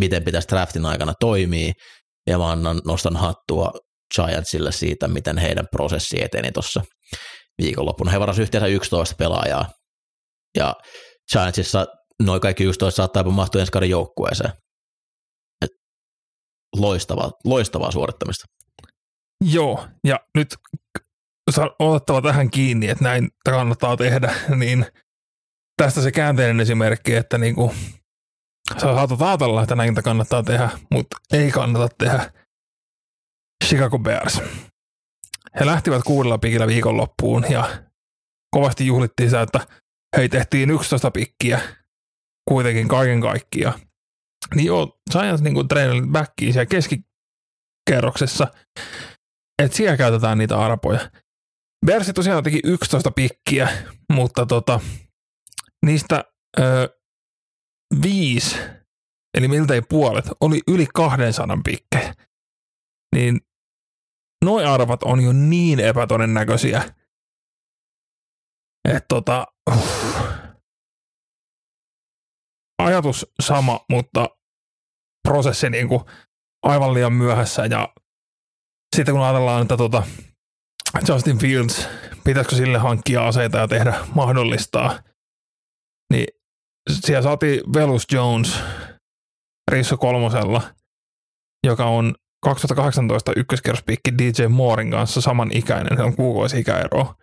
miten pitäisi draftin aikana toimia, ja mä annan, nostan hattua Giantsille siitä, miten heidän prosessi eteni tuossa viikonloppuna. He varasivat yhteensä 11 pelaajaa, ja Giantsissa noin kaikki 11 saattaa mahtua ensi kauden joukkueeseen. Loistavaa, loistavaa suorittamista. Joo, ja nyt otettava tähän kiinni, että näin kannattaa tehdä, niin tästä se käänteinen esimerkki, että niin kuin, sä saatat ajatella, että näin kannattaa tehdä, mutta ei kannata tehdä. Chicago Bears. He lähtivät kuudella pikillä viikonloppuun ja kovasti juhlittiin sitä, että hei tehtiin 11 pikkiä kuitenkin kaiken kaikkiaan. Niin joo, Giants niin treenaili backiin siellä keskikerroksessa, että siellä käytetään niitä arpoja. Bersi tosiaan teki 11 pikkiä, mutta tota, niistä ö, viisi, eli miltei puolet, oli yli 200 pikkejä. Niin noi arvat on jo niin epätodennäköisiä, että tota, ajatus sama, mutta prosessi niinku aivan liian myöhässä ja sitten kun ajatellaan, että tota Justin Fields, pitäisikö sille hankkia aseita ja tehdä mahdollistaa, niin siellä saatiin Velus Jones Rissu kolmosella, joka on 2018 ykköskerrospiikki DJ Moorin kanssa saman ikäinen, se on kuukausi ikäero.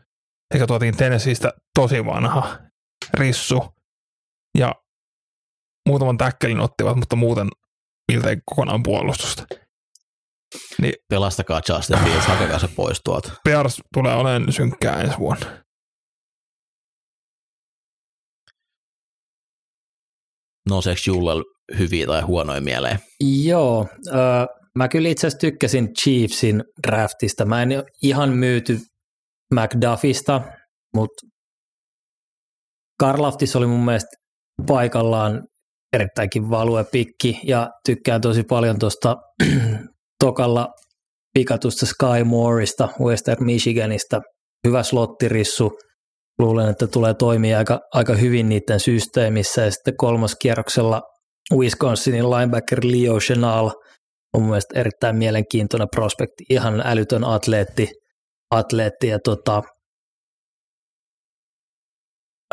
Sekä tuotiin Tennesseeistä tosi vanha Rissu. Ja muutaman täkkelin ottivat, mutta muuten miltei kokonaan puolustusta. Niin, Pelastakaa Justin Fields, hakekaa se pois tuolta. Bears tulee olemaan synkkää ensi vuonna. Nouseeko Jullel hyviä tai huonoja mieleen? Joo, äh, mä kyllä itse asiassa tykkäsin Chiefsin draftista. Mä en ihan myyty McDuffista, mutta Karlaftis oli mun mielestä paikallaan erittäinkin valuepikki ja tykkään tosi paljon tuosta tokalla pikatusta Sky Moorista Western Michiganista. Hyvä slottirissu. Luulen, että tulee toimia aika, aika hyvin niiden systeemissä. Ja sitten kolmas kierroksella Wisconsinin linebacker Leo Chenal on mun mielestä erittäin mielenkiintoinen prospekti. Ihan älytön atleetti. atleetti ja tota,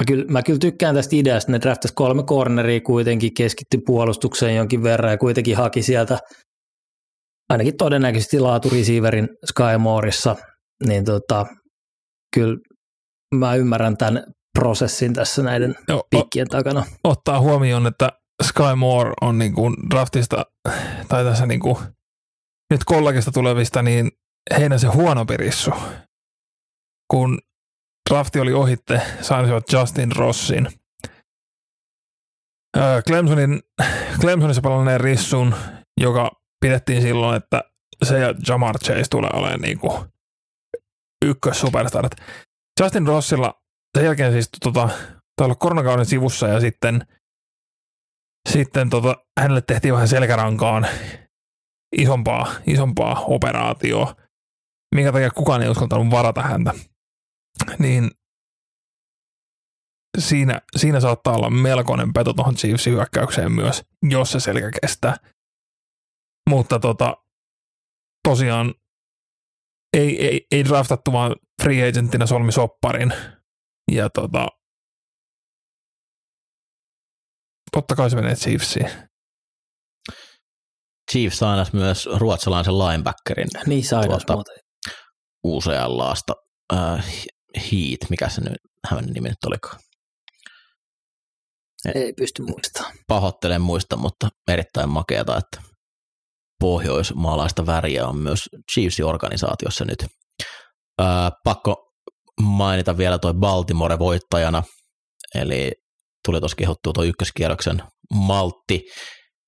Mä kyllä, mä kyllä tykkään tästä ideasta, ne draftas kolme corneria kuitenkin, keskitty puolustukseen jonkin verran ja kuitenkin haki sieltä ainakin todennäköisesti laatureceiverin Sky Moorissa, niin tota, kyllä mä ymmärrän tämän prosessin tässä näiden Joo, pikkien takana. Ottaa huomioon, että Sky Moore on niin kuin draftista, tai tässä niin kuin nyt kollegista tulevista, niin heidän se huono pirissu. Kun drafti oli ohitte, saisivat Justin Rossin. Clemsonin, Clemsonissa palanneen rissun, joka pidettiin silloin, että se ja Jamar Chase tulee olemaan niin kuin ykkös superstarat. Justin Rossilla sen jälkeen siis tota, tuolla koronakauden sivussa ja sitten, sitten tota, hänelle tehtiin vähän selkärankaan isompaa, isompaa operaatioa, minkä takia kukaan ei uskaltanut varata häntä. Niin siinä, siinä saattaa olla melkoinen peto tuohon Chiefsin hyökkäykseen myös, jos se selkä kestää. Mutta tota, tosiaan ei, ei, ei draftattu vaan free agentina solmi sopparin. Ja tota, totta kai se menee Chiefsiin. Chiefs sainas myös ruotsalaisen linebackerin. Niin sainas tuolta UCLAsta. Äh, Heat, mikä se nyt, hänen nimi nyt olikaan? Ei pysty muistamaan. Pahoittelen muista, mutta erittäin makeata, että pohjoismaalaista väriä on myös Chiefsin organisaatiossa nyt. Ää, pakko mainita vielä toi Baltimore voittajana, eli tuli tuossa kehottua tuo ykköskierroksen maltti,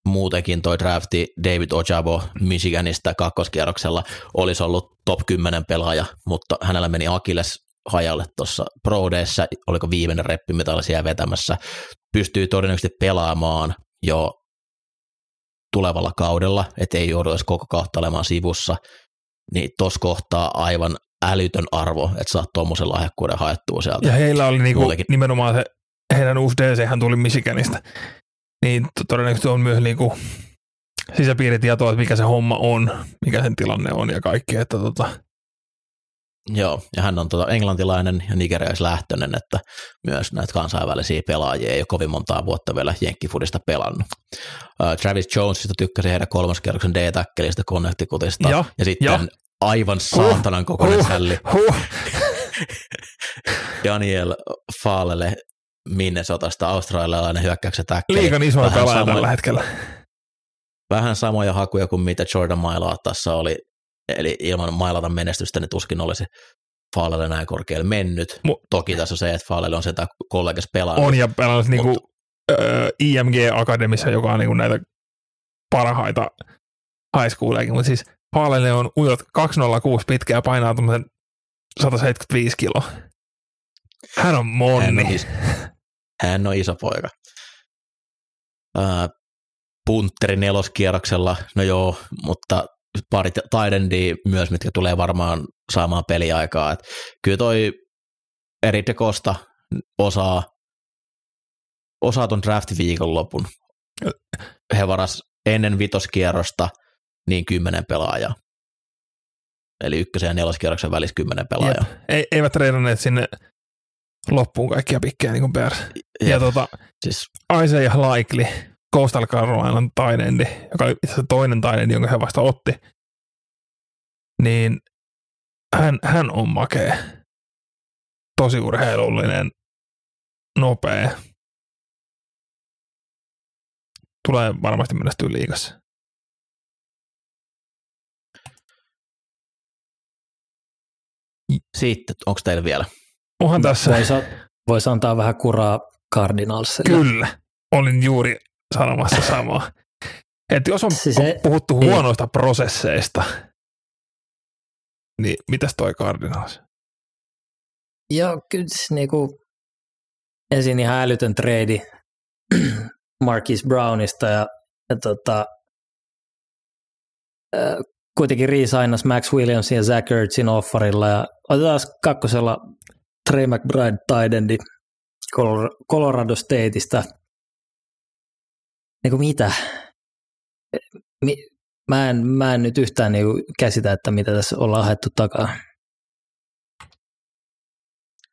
muutenkin toi drafti David Ojabo Michiganista kakkoskierroksella olisi ollut top 10 pelaaja, mutta hänellä meni Akilles hajalle tuossa Pro oliko viimeinen reppi, mitä oli siellä vetämässä, pystyy todennäköisesti pelaamaan jo tulevalla kaudella, ettei joudu edes koko kautta olemaan sivussa, niin tuossa kohtaa aivan älytön arvo, että saat tuommoisen lahjakkuuden haettua sieltä. Ja heillä oli niinku nimenomaan se, heidän uusi DC hän tuli Michiganista, niin todennäköisesti on myös niinku sisäpiiritietoa, että mikä se homma on, mikä sen tilanne on ja kaikki, että tota, Joo, ja hän on tuota englantilainen ja nigeriaislähtöinen, että myös näitä kansainvälisiä pelaajia ei ole kovin montaa vuotta vielä jenkkifudista pelannut. Uh, Travis Jonesista tykkäsi heidän kolmaskierroksen D-täkkelistä Connecticutista, ja, ja sitten ja. aivan saatanan kokoinen uh, sälli. Uh. Daniel Faalele Minnesotasta australialainen hyökkäyksen täkkeli. Liikan isoin pelaaja tällä hetkellä. Vähän samoja hakuja kuin mitä Jordan Mailaa tässä oli Eli ilman mailata menestystä niin tuskin olisi Faalelle näin korkealle mennyt. Mu- Toki tässä on se, että Faalelle on sitä kollegas pelannut. On ja pelannut niinku, äh, IMG Akademissa, joka on niinku näitä parhaita high schooleikin, mutta siis Faalelle on ujot 206 pitkä ja painaa 175 kiloa. Hän on monni. Hän on, is- hän on iso poika. Äh, puntteri neloskierroksella, no joo, mutta pari taidendia myös, mitkä tulee varmaan saamaan peliaikaa. Et kyllä toi Eri Dekosta osaa, osaa ton draft-viikonlopun. He varas ennen vitoskierrosta niin kymmenen pelaajaa. Eli ykkösen ja neloskierroksen välissä kymmenen pelaajaa. Jep. Ei, eivät treidanneet sinne loppuun kaikkia pikkejä niin kuin Bears. Ja tota, Siis, Isaiah Likely, Coastal Carolinan tainendi, joka oli itse asiassa toinen tainendi, jonka he vasta otti, niin hän, hän on makea. Tosi urheilullinen, nopea. Tulee varmasti menestyä liigassa. sitten, onko teillä vielä? Onhan tässä, Voisi vois antaa vähän kuraa Cardinalsille. kyllä, olin juuri sanomassa samaa. Että jos on, Siis on puhuttu ei. huonoista prosesseista, niin mitäs toi Cardinals? Joo, kyllä siis niinku ensin ihan älytön trade Marquis Brownista ja, ja tota, äh, kuitenkin re-signas Max Williamsin ja Zach Ertzin offerilla ja otetaan kakkosella Trey McBride Tidendi Colorado Stateista. Niin kuin mitä? Mi, mä, en, mä en nyt yhtään niinku käsitä, että mitä tässä ollaan haettu takaa.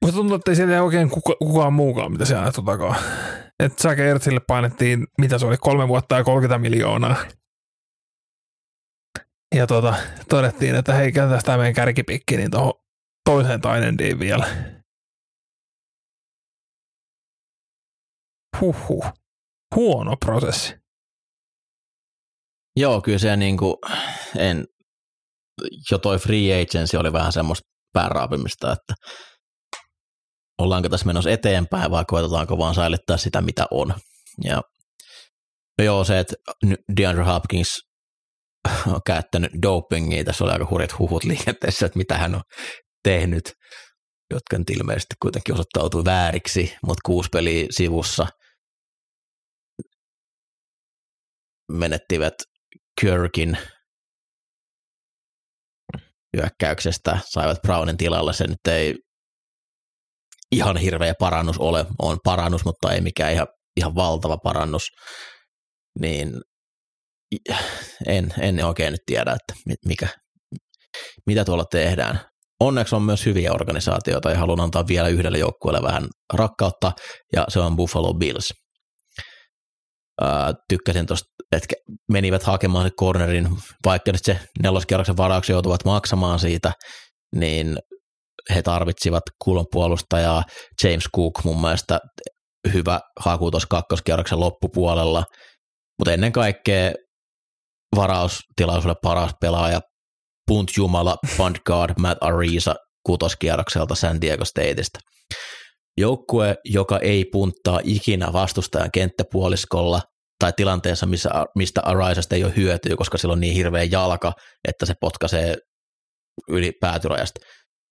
Musta tuntuu, että ei siellä oikein kuka, kukaan muukaan, mitä se ajettu takaa. Että Zach Ertzille painettiin, mitä se oli, kolme vuotta ja 30 miljoonaa. Ja tota, todettiin, että hei, käytetään tämä meidän kärkipikki, niin tuohon toiseen tainendiin vielä. Huhhuh. Huono prosessi. Joo, kyllä se niin kuin, en, jo toi free agency oli vähän semmoista pääraapimista, että ollaanko tässä menossa eteenpäin vai koetetaanko vaan säilyttää sitä, mitä on. Ja no joo, se, että DeAndre Hopkins on käyttänyt dopingia, tässä oli aika hurjat huhut liikenteessä, että mitä hän on tehnyt, jotka nyt ilmeisesti kuitenkin osoittautui vääriksi, mutta kuusi peliä sivussa menettivät Kirkin hyökkäyksestä, saivat Brownin tilalla, se nyt ei ihan hirveä parannus ole, on parannus, mutta ei mikään ihan, ihan valtava parannus, niin en, en oikein nyt tiedä, että mikä, mitä tuolla tehdään. Onneksi on myös hyviä organisaatioita ja haluan antaa vielä yhdelle joukkueelle vähän rakkautta, ja se on Buffalo Bills. Tykkäsin tuosta, että menivät hakemaan se cornerin, vaikka nyt se neloskierroksen varauksen joutuvat maksamaan siitä, niin he tarvitsivat kulmapuolustajaa. James Cook mun mielestä hyvä haku tuossa kakkoskierroksen loppupuolella, mutta ennen kaikkea varaustilaisuudelle paras pelaaja, punt jumala, punt guard, Matt Ariza kutoskierrokselta San Diego Stateista. Joukkue, joka ei punttaa ikinä vastustajan kenttäpuoliskolla tai tilanteessa, missä, mistä Arisasta ei ole hyötyä, koska sillä on niin hirveä jalka, että se potkaisee yli päätyrajasta.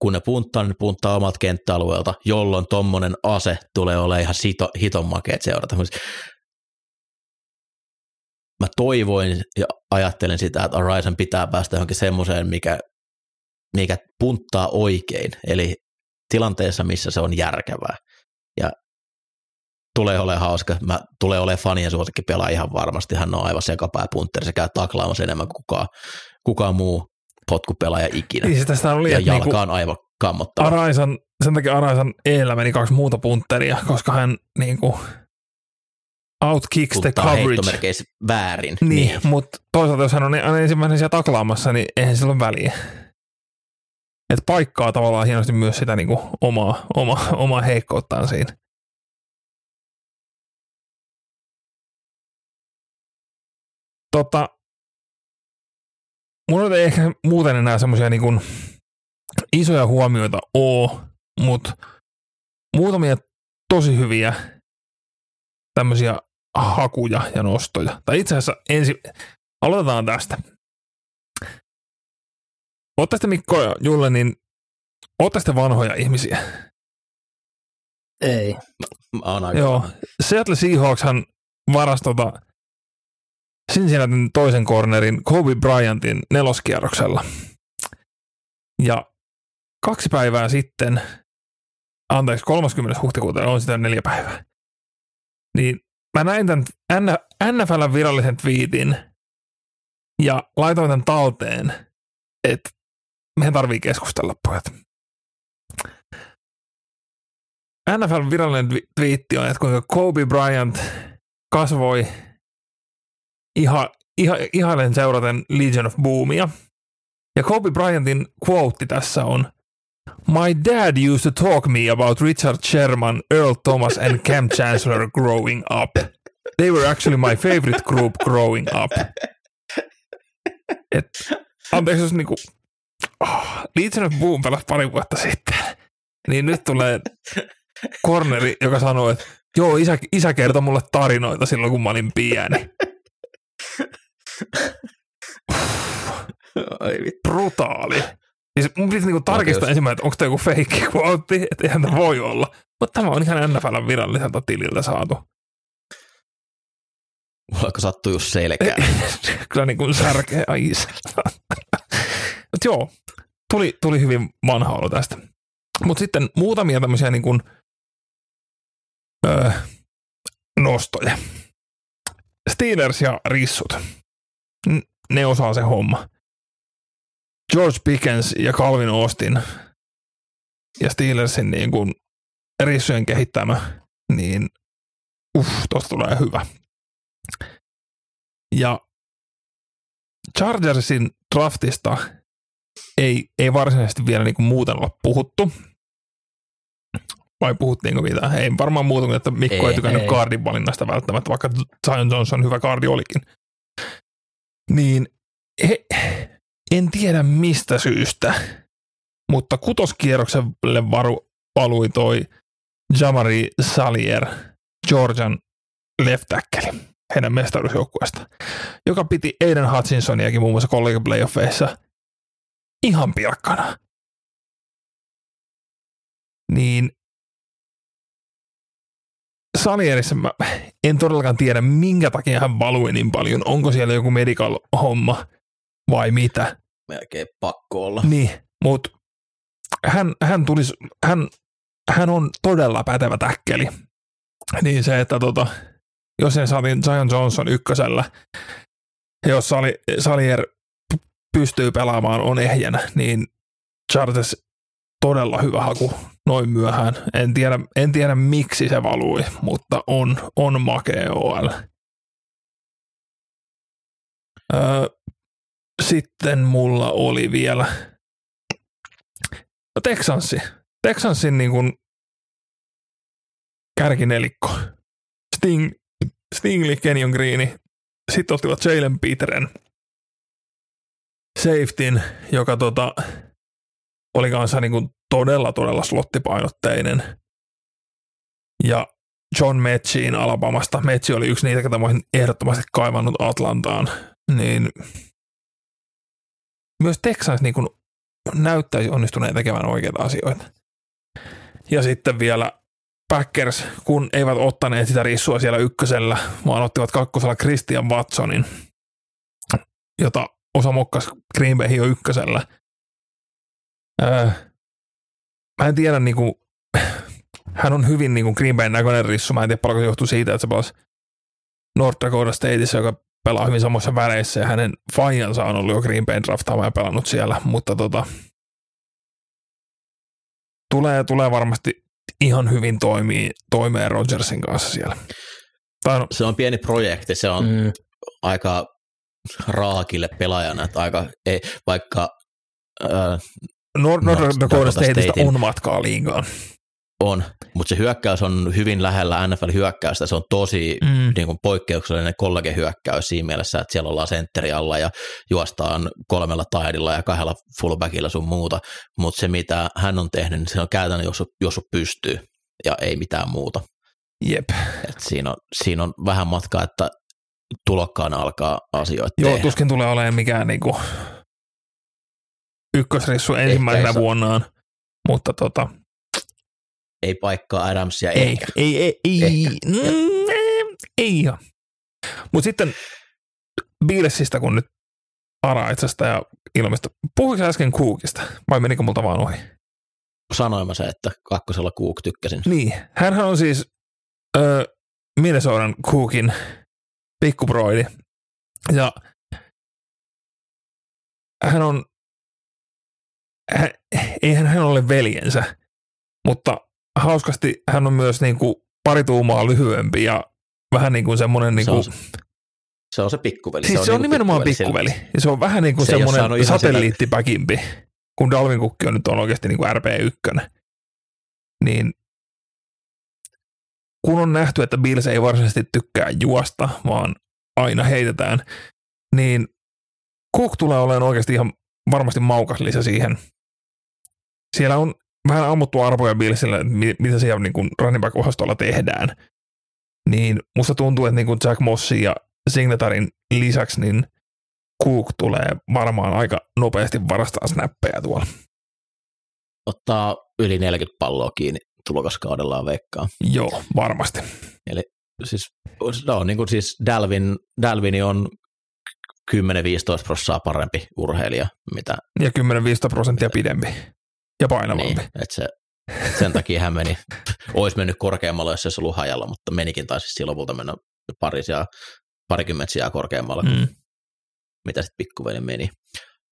Kun ne punttaa, niin ne punttaa omalta kenttäalueelta, jolloin tommonen ase tulee olemaan ihan sito, hiton makeet seurata. Mä toivoin ja ajattelin sitä, että Arisen pitää päästä johonkin semmoiseen, mikä, mikä punttaa oikein, eli tilanteessa, missä se on järkevää. Ja tulee olemaan hauska. Mä tulee olemaan fanien suosikki pelaa ihan varmasti. Hän on aivan sekapää puntteri. Se käy taklaamassa enemmän kuin kukaan, kukaan muu potkupelaaja ikinä. Niin se tästä oli, ja että jalka niinku on aivan kammottava. Araisan, sen takia Araisan eellä meni kaksi muuta puntteria, koska hän niinku outkicks the coverage. väärin. Niin, niin. mutta toisaalta jos hän on aina ensimmäinen siellä taklaamassa, niin eihän sillä ole väliä. Et paikkaa tavallaan hienosti myös sitä niinku omaa, oma, omaa heikkouttaan siinä. Tota, mulla ei ehkä muuten enää semmoisia niinku isoja huomioita oo, mutta muutamia tosi hyviä tämmöisiä hakuja ja nostoja. Tai itse asiassa ensi, aloitetaan tästä. Ootte sitten Mikko ja Julle, niin ootte sitten vanhoja ihmisiä. Ei. Mä oon aika Joo. Seattle Seahawkshan varasi tota Cincinnatin toisen cornerin Kobe Bryantin neloskierroksella. Ja kaksi päivää sitten, anteeksi 30. huhtikuuta, on sitä neljä päivää, niin mä näin tämän NFLn virallisen twiitin ja laitoin tämän talteen, että meidän tarvii keskustella, pojat. NFL virallinen twiitti on, että kuinka Kobe Bryant kasvoi iha, iha, ihailen seuraten Legion of Boomia. Ja Kobe Bryantin quote tässä on, My dad used to talk me about Richard Sherman, Earl Thomas and Cam Chancellor growing up. They were actually my favorite group growing up. Et, anteeksi, jos niinku, oh, Legion of Boom pelasi pari vuotta sitten. Niin nyt tulee corneri, joka sanoo, että joo, isä, isä kertoi mulle tarinoita silloin, kun mä olin pieni. Ai vittu. Brutaali. Siis mun piti niinku tarkistaa ensimmäinen, että onko tämä joku feikki quote, että eihän tämä voi olla. Mutta tämä on ihan NFLn viralliselta tililtä saatu. Mulla sattuu just selkään. Kyllä niin kuin särkeä isä. Mutta joo, tuli, tuli hyvin vanha olo tästä. Mutta sitten muutamia tämmöisiä niin kuin, öö, nostoja. Steelers ja Rissut. Ne osaa se homma. George Pickens ja Calvin Austin ja Steelersin niin kuin rissujen kehittämä, niin uff, tosta tulee hyvä. Ja Chargersin draftista ei, ei varsinaisesti vielä niin kuin muuten olla puhuttu. Vai puhuttiinko mitään? Ei varmaan muuta kuin, että Mikko ei, Ei, tykännyt ei. kaardin valinnasta välttämättä, vaikka Zion Johnson hyvä kaardi olikin. Niin he, en tiedä mistä syystä, mutta kutoskierrokselle varu, valui toi Jamari Salier, Georgian left tackle, heidän mestaruusjoukkueesta, joka piti Aiden Hutchinsoniakin muun muassa college playoffeissa ihan pilkkana. Niin Salierissa mä en todellakaan tiedä, minkä takia hän valui niin paljon. Onko siellä joku medical homma vai mitä. Melkein pakko olla. Niin, mutta hän, hän, tulisi, hän, hän on todella pätevä täkkeli. Niin se, että tota, jos sen saatiin Zion Johnson ykkösellä, jos Sali, Salier pystyy pelaamaan, on ehjänä, niin Chargers todella hyvä haku noin myöhään. En tiedä, en tiedä miksi se valui, mutta on, on makea OL. Öö, sitten mulla oli vielä no Texansi. Texansin niin kuin kärkinelikko. Sting, Stingley, Kenyon Greeni. Sitten ottivat Jalen Peteren safetyn, joka tota, oli kanssa niin kuin todella, todella slottipainotteinen. Ja John Metchiin Alabamasta. Metchi oli yksi niitä, ketä olisin ehdottomasti kaivannut Atlantaan. Niin myös Texans niin kuin näyttäisi onnistuneen tekemään oikeita asioita. Ja sitten vielä Packers, kun eivät ottaneet sitä rissua siellä ykkösellä, vaan ottivat kakkosella Christian Watsonin, jota osa mokkas Green Bay jo ykkösellä. Öö, mä en tiedä, niin kuin, hän on hyvin niin kuin Green Bayn näköinen rissu. Mä en tiedä, paljonko se johtuu siitä, että se pelasi North Dakota Stateissa, joka pelaa hyvin samoissa väreissä, ja hänen faijansa on ollut jo Green Bayn draftaama ja pelannut siellä, mutta tota, tulee, tulee varmasti ihan hyvin toimii, toimeen Rodgersin kanssa siellä. Tai no, Se on pieni projekti, se on Mm, aika raakille pelaajana, että aika, ei, vaikka äh, North, North North Dakota Dakota Stateista Statein. on matkaa liigaan. on, mutta se hyökkäys on hyvin lähellä NFL-hyökkäystä, se on tosi Mm. niin kuin poikkeuksellinen kollege-hyökkäys siinä mielessä, että siellä ollaan sentteri alla ja juostaan kolmella taidilla ja kahdella fullbackilla sun muuta, mutta se mitä hän on tehnyt, niin se on käytännön, jos, jos pystyy ja ei mitään muuta. Jep. Et siinä, on, siinä on vähän matkaa, että tulokkaan alkaa asioita Joo, tehdä. tuskin tulee olemaan mikään niinku ykkösrissu ensimmäisenä Ehkä ei vuonnaan, mutta tota, Ei paikkaa Adamsia ei, eikä. ei, ei, ei, Ehkä. mm, ei, ei ihan. Mutta sitten Beatlesista, kun nyt Araitsesta ja ilmestä. Puhuiko äsken Cookista vai menikö multa vaan ohi? Sanoin mä se, että kakkosella Cook tykkäsin. Niin, hänhän on siis ö, Minnesotan Cookin pikkubroidi. Ja hän on hän, eihän hän ole veljensä, mutta hauskasti hän on myös niin kuin pari tuumaa lyhyempi ja vähän niin kuin semmoinen niin kuin, se, on, se on se pikkuveli. Siis se on, se on niinku nimenomaan pikkuveli. sille. Ja se on vähän niin kuin Se semmoinen satelliittipäkimpi, kun Dalvin Cook on nyt on oikeasti niin kuin RP1. Niin kun on nähty, että Bills ei varsinaisesti tykkää juosta, vaan aina heitetään, niin Cook tulee olemaan oikeasti ihan varmasti maukas lisä siihen. Siellä on vähän ammuttu arvoja Billsillä, mitä siellä niin kuin running back-osastolla tehdään. Niin musta tuntuu, että niin kuin Jack Mossin ja Signatarin lisäksi, niin Cook tulee varmaan aika nopeasti varastaa snappeja tuolla. Ottaa yli 40 palloa kiinni tulokaskaudellaan veikkaa. Joo, varmasti. Siis, no, niin kuin siis Dalvin, Dalvini on 10-15 prosenttia parempi urheilija, mitä Ja 10-15 prosenttia pidempi ja painavampi. niin, että se, sen takia hän meni, olisi mennyt korkeammalle, jos se olisi ollut hajalla, mutta menikin taisi siis lopulta mennä pari sijaa, parikymmentä sijaa korkeammalla, mm. Mm. mitä sitten pikkuveli meni.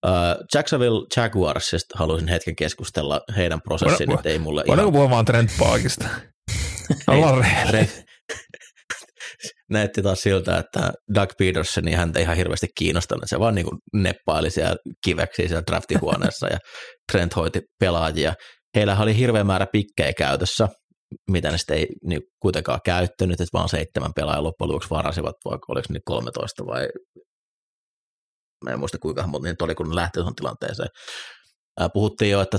Uh, Jacksonville Jaguarsista haluaisin hetken keskustella heidän prosessin, että ei mulle Voidaanko ihan... puhua vaan Trent Parkista? Ollaan rehellisiä. Näytti taas siltä, että Doug Peterson niin häntä ihan hirveästi kiinnostanut. Se vaan niin kuin neppaili siellä kiveksiä siellä draftihuoneessa ja Trent hoiti pelaajia. Heillä oli hirveä määrä pikkejä käytössä, mitä ne sitten ei niin kuitenkaan käyttänyt, että vaan seitsemän pelaajaa loppujen lopuksi varasivat, vai oliko ne 13 vai mä en muista kuinka monta niitä oli, kun ne lähti tuohon tilanteeseen. Puhuttiin jo, että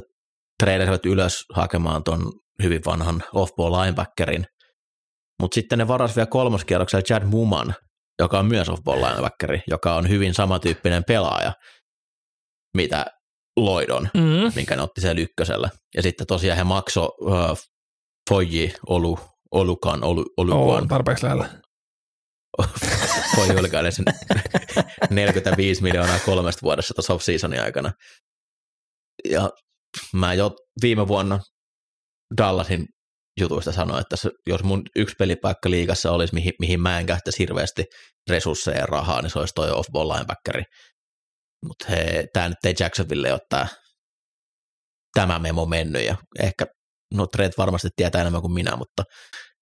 treidasivät ylös hakemaan ton hyvin vanhan off-ball linebackerin, mutta sitten ne varas vielä kolmoskierroksella Chad Muman, joka on myös off-ball linebackeri, joka on hyvin samantyyppinen pelaaja, mitä Lloyd on, Mm. minkä ne otti siellä ykkösellä. Ja sitten tosiaan he makso uh, Foyi Olu, Olukan, Olu, Olukan, tarpeeksi lähellä. Foyi Olukan sen 45 miljoonaa kolmesta vuodessa tuossa off-seasonin aikana. Ja mä jo viime vuonna Dallasin jutuista sanoin, että jos mun yksi pelipaikka liigassa olisi, mihin, mihin mä en käyttäisi hirveästi resursseja ja rahaa, niin se olisi toi off-ball linebackeri. Mutta tämä nyt ei Jacksonville ole tää, tämä memo mennyt ja ehkä, no Trent varmasti tietää enemmän kuin minä, mutta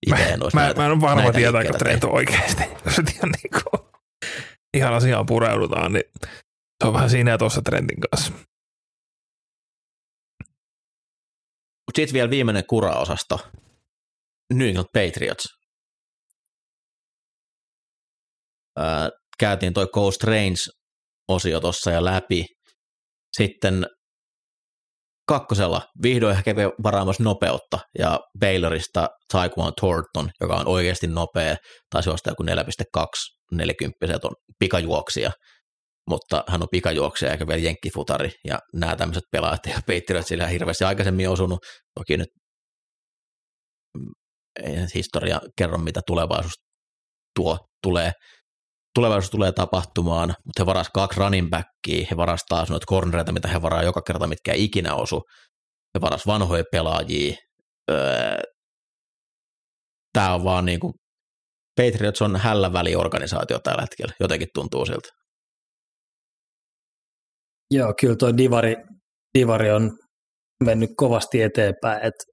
itse en olisi Mä, näitä, mä en ole varma, tietääkö Trent oikeasti. Jos et ihan, niin kuin, ihan asiaan pureudutaan, niin se on vähän siinä ja tuossa Trentin kanssa. Mutta sitten vielä viimeinen kuraosasto. New England Patriots. Ää, käytiin toi Ghost Range-osio tuossa ja läpi. Sitten kakkosella vihdoin kävi varaamassa nopeutta ja Baylorista Taekwon Thornton, joka on oikeasti nopea, taisi juosta joku 4,2 40 on pikajuoksija, mutta hän on pikajuoksija eikä vielä jenkkifutari, ja nämä tämmöiset pelaajat ja Patriotsilla hirveästi aikaisemmin osunut, toki nyt mm, ei historia kerro, mitä tulevaisuus tuo, tulee, tulevaisuus tulee tapahtumaan, mutta he varas kaksi running backia, he varas taas noita cornereita, mitä he varaa joka kerta, mitkä ikinä osu, he varas vanhoja pelaajia, öö, tämä on vaan niin kuin, Patriots on hällä väliorganisaatio tällä hetkellä, jotenkin tuntuu siltä. Joo, kyllä tuo Divari, Divari on mennyt kovasti eteenpäin, että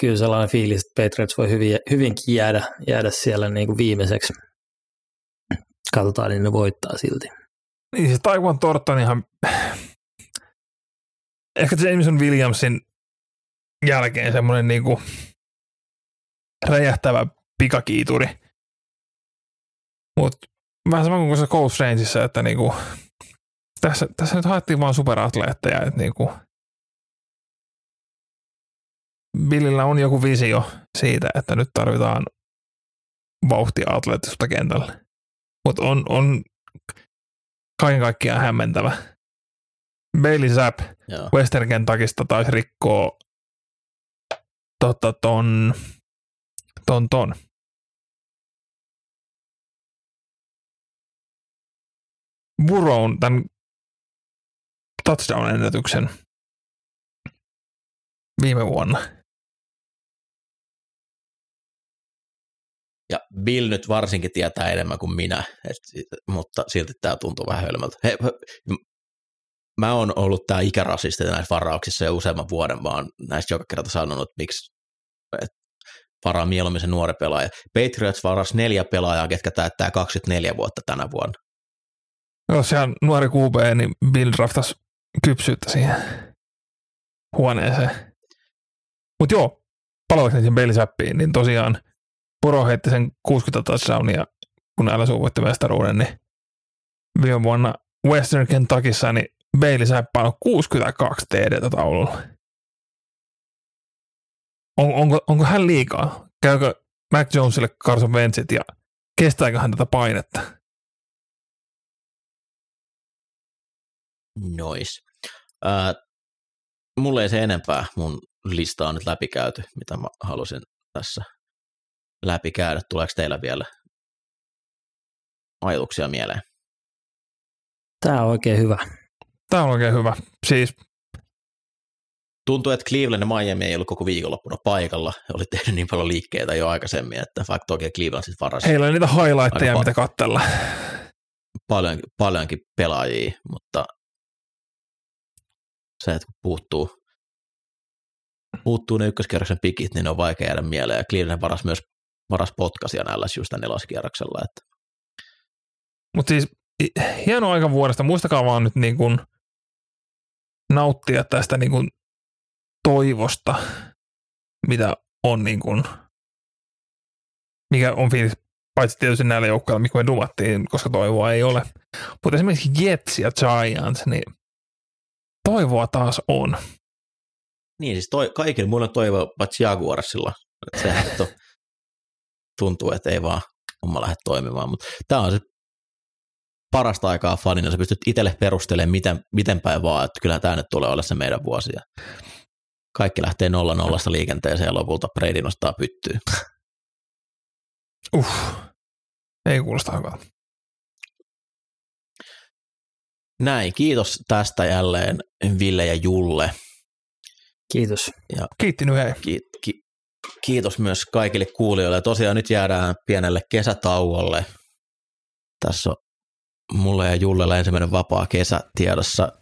kyllä sellainen fiilis, että Patriots voi hyvin, hyvinkin jäädä, jäädä siellä niin kuin viimeiseksi. Katsotaan, niin ne voittaa silti. Niin se Taekwon Thornton ihan... Ehkä Jameson Williamsin jälkeen semmoinen niinku räjähtävä pikakiituri. Mutta vähän sama kuin se Coast Rangeissa, että niinku, tässä, tässä nyt haettiin vaan superatleetteja, että niinku, Billillä on joku visio siitä, että nyt tarvitaan vauhtia atleettisuutta kentällä. Mutta on, on kaiken kaikkiaan hämmentävä. Bailey Zapp Joo. Western Kentuckista taisi rikkoa tota, ton, ton, ton. Burrown tämän touchdown-ennätyksen viime vuonna. Ja Bill nyt varsinkin tietää enemmän kuin minä, et, mutta silti tämä tuntuu vähän hölmöltä. He, he, mä oon ollut tämä ikärasisti näissä varauksissa jo useamman vuoden, vaan näistä joka kerta sanonut, miksi et varaa mieluummin se nuori pelaaja. Patriots varasi neljä pelaajaa, ketkä täyttää 24 vuotta tänä vuonna. Jos siellä nuori QB, niin Bill draftas kypsyyttä siihen huoneeseen. Mutta joo, palautin sen Belisäppiin, niin tosiaan Poro heitti sen 60 touchdownia, kun LSU voitti mestaruuden, niin viime vuonna Western Kentuckissa, niin Bailey Säppä on 62 TD taululla. On, onko, onko hän liikaa? Käykö Mac Jonesille Carson Wentzit ja kestääkö hän tätä painetta? Nois. Äh, mulle ei se enempää mun lista on nyt läpikäyty, mitä mä halusin tässä läpikäydä. Tuleeko teillä vielä ajatuksia mieleen? Tämä on oikein hyvä. Tämä on oikein hyvä. Siis Tuntuu, että Cleveland ja Miami ei ollut koko viikonloppuna paikalla. Oli tehnyt niin paljon liikkeitä jo aikaisemmin, että vaikka toki Cleveland sitten varasi heillä on niitä highlightteja, mitä katsella. paljon, paljonkin pelaajia, mutta se, että kun puuttuu, puuttuu ne ykköskierroksen pikit, niin ne on vaikea jäädä mieleen. Ja Cleveland varas myös varas potkasia näillä just neloskierroksella. Että Mutta siis hieno aika vuodesta. Muistakaa vaan nyt niin kuin nauttia tästä niin kuin toivosta, mitä on niin kuin, mikä on fiilis, paitsi tietysti näillä joukkoilla, mikä me dumattiin, koska toivoa ei ole. Mutta esimerkiksi Jets ja Giants, niin toivoa taas on. Niin, siis toi, kaikilla muilla on toivo paitsi Jaguarsilla. Että sehän nyt on, tuntuu, että ei vaan homma lähde toimimaan. Mutta tämä on se parasta aikaa fanina. Sä pystyt itselle perustelemaan miten, miten päin vaan, että kyllä tämä nyt tulee olla se meidän vuosi. Ja kaikki lähtee nolla nollasta liikenteeseen ja lopulta Brady nostaa pyttyyn. Uh, ei kuulosta hyvältä. Näin, kiitos tästä jälleen Ville ja Julle. Kiitos. Kiitti nyt hei. Ki- ki- kiitos myös kaikille kuulijoille. Tosiaan nyt jäädään pienelle kesätauolle. Tässä on mulle ja Jullella ensimmäinen vapaa kesä tiedossa.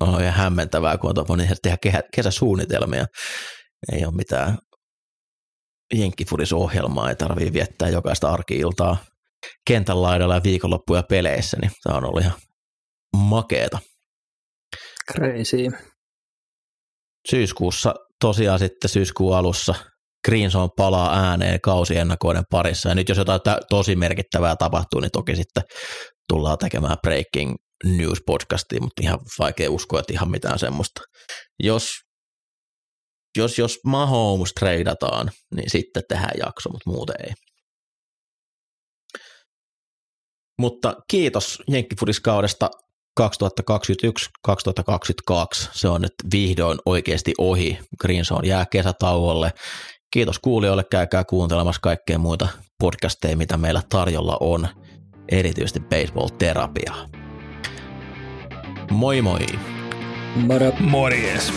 On ihan hämmentävää, kun on voinut tehdä kesäsuunnitelmia. Ei ole mitään jenkkifurisohjelmaa, ei tarvii viettää jokaista arki-iltaa kentän laidalla ja viikonloppuja peleissä, niin tämä on ollut ihan makeeta. Crazy. syyskuussa tosiaan sitten syyskuun alussa Green Zone palaa ääneen kausiennakoiden parissa. Ja nyt jos jotain tosi merkittävää tapahtuu, niin toki sitten tullaan tekemään Breaking News podcastia, mutta ihan vaikea uskoa, että ihan mitään semmoista. Jos, jos, jos Mahomes treidataan, niin sitten tehdään jakso, mutta muuten ei. Mutta kiitos Jenkkifudiskaudesta 2021-2022. Se on nyt vihdoin oikeasti ohi. Green Zone jää kesätauolle. Kiitos kuulijoille, käykää kuuntelemassa kaikkea muita podcasteja, mitä meillä tarjolla on, erityisesti baseball-terapiaa. Moi moi! Moro. Morjes.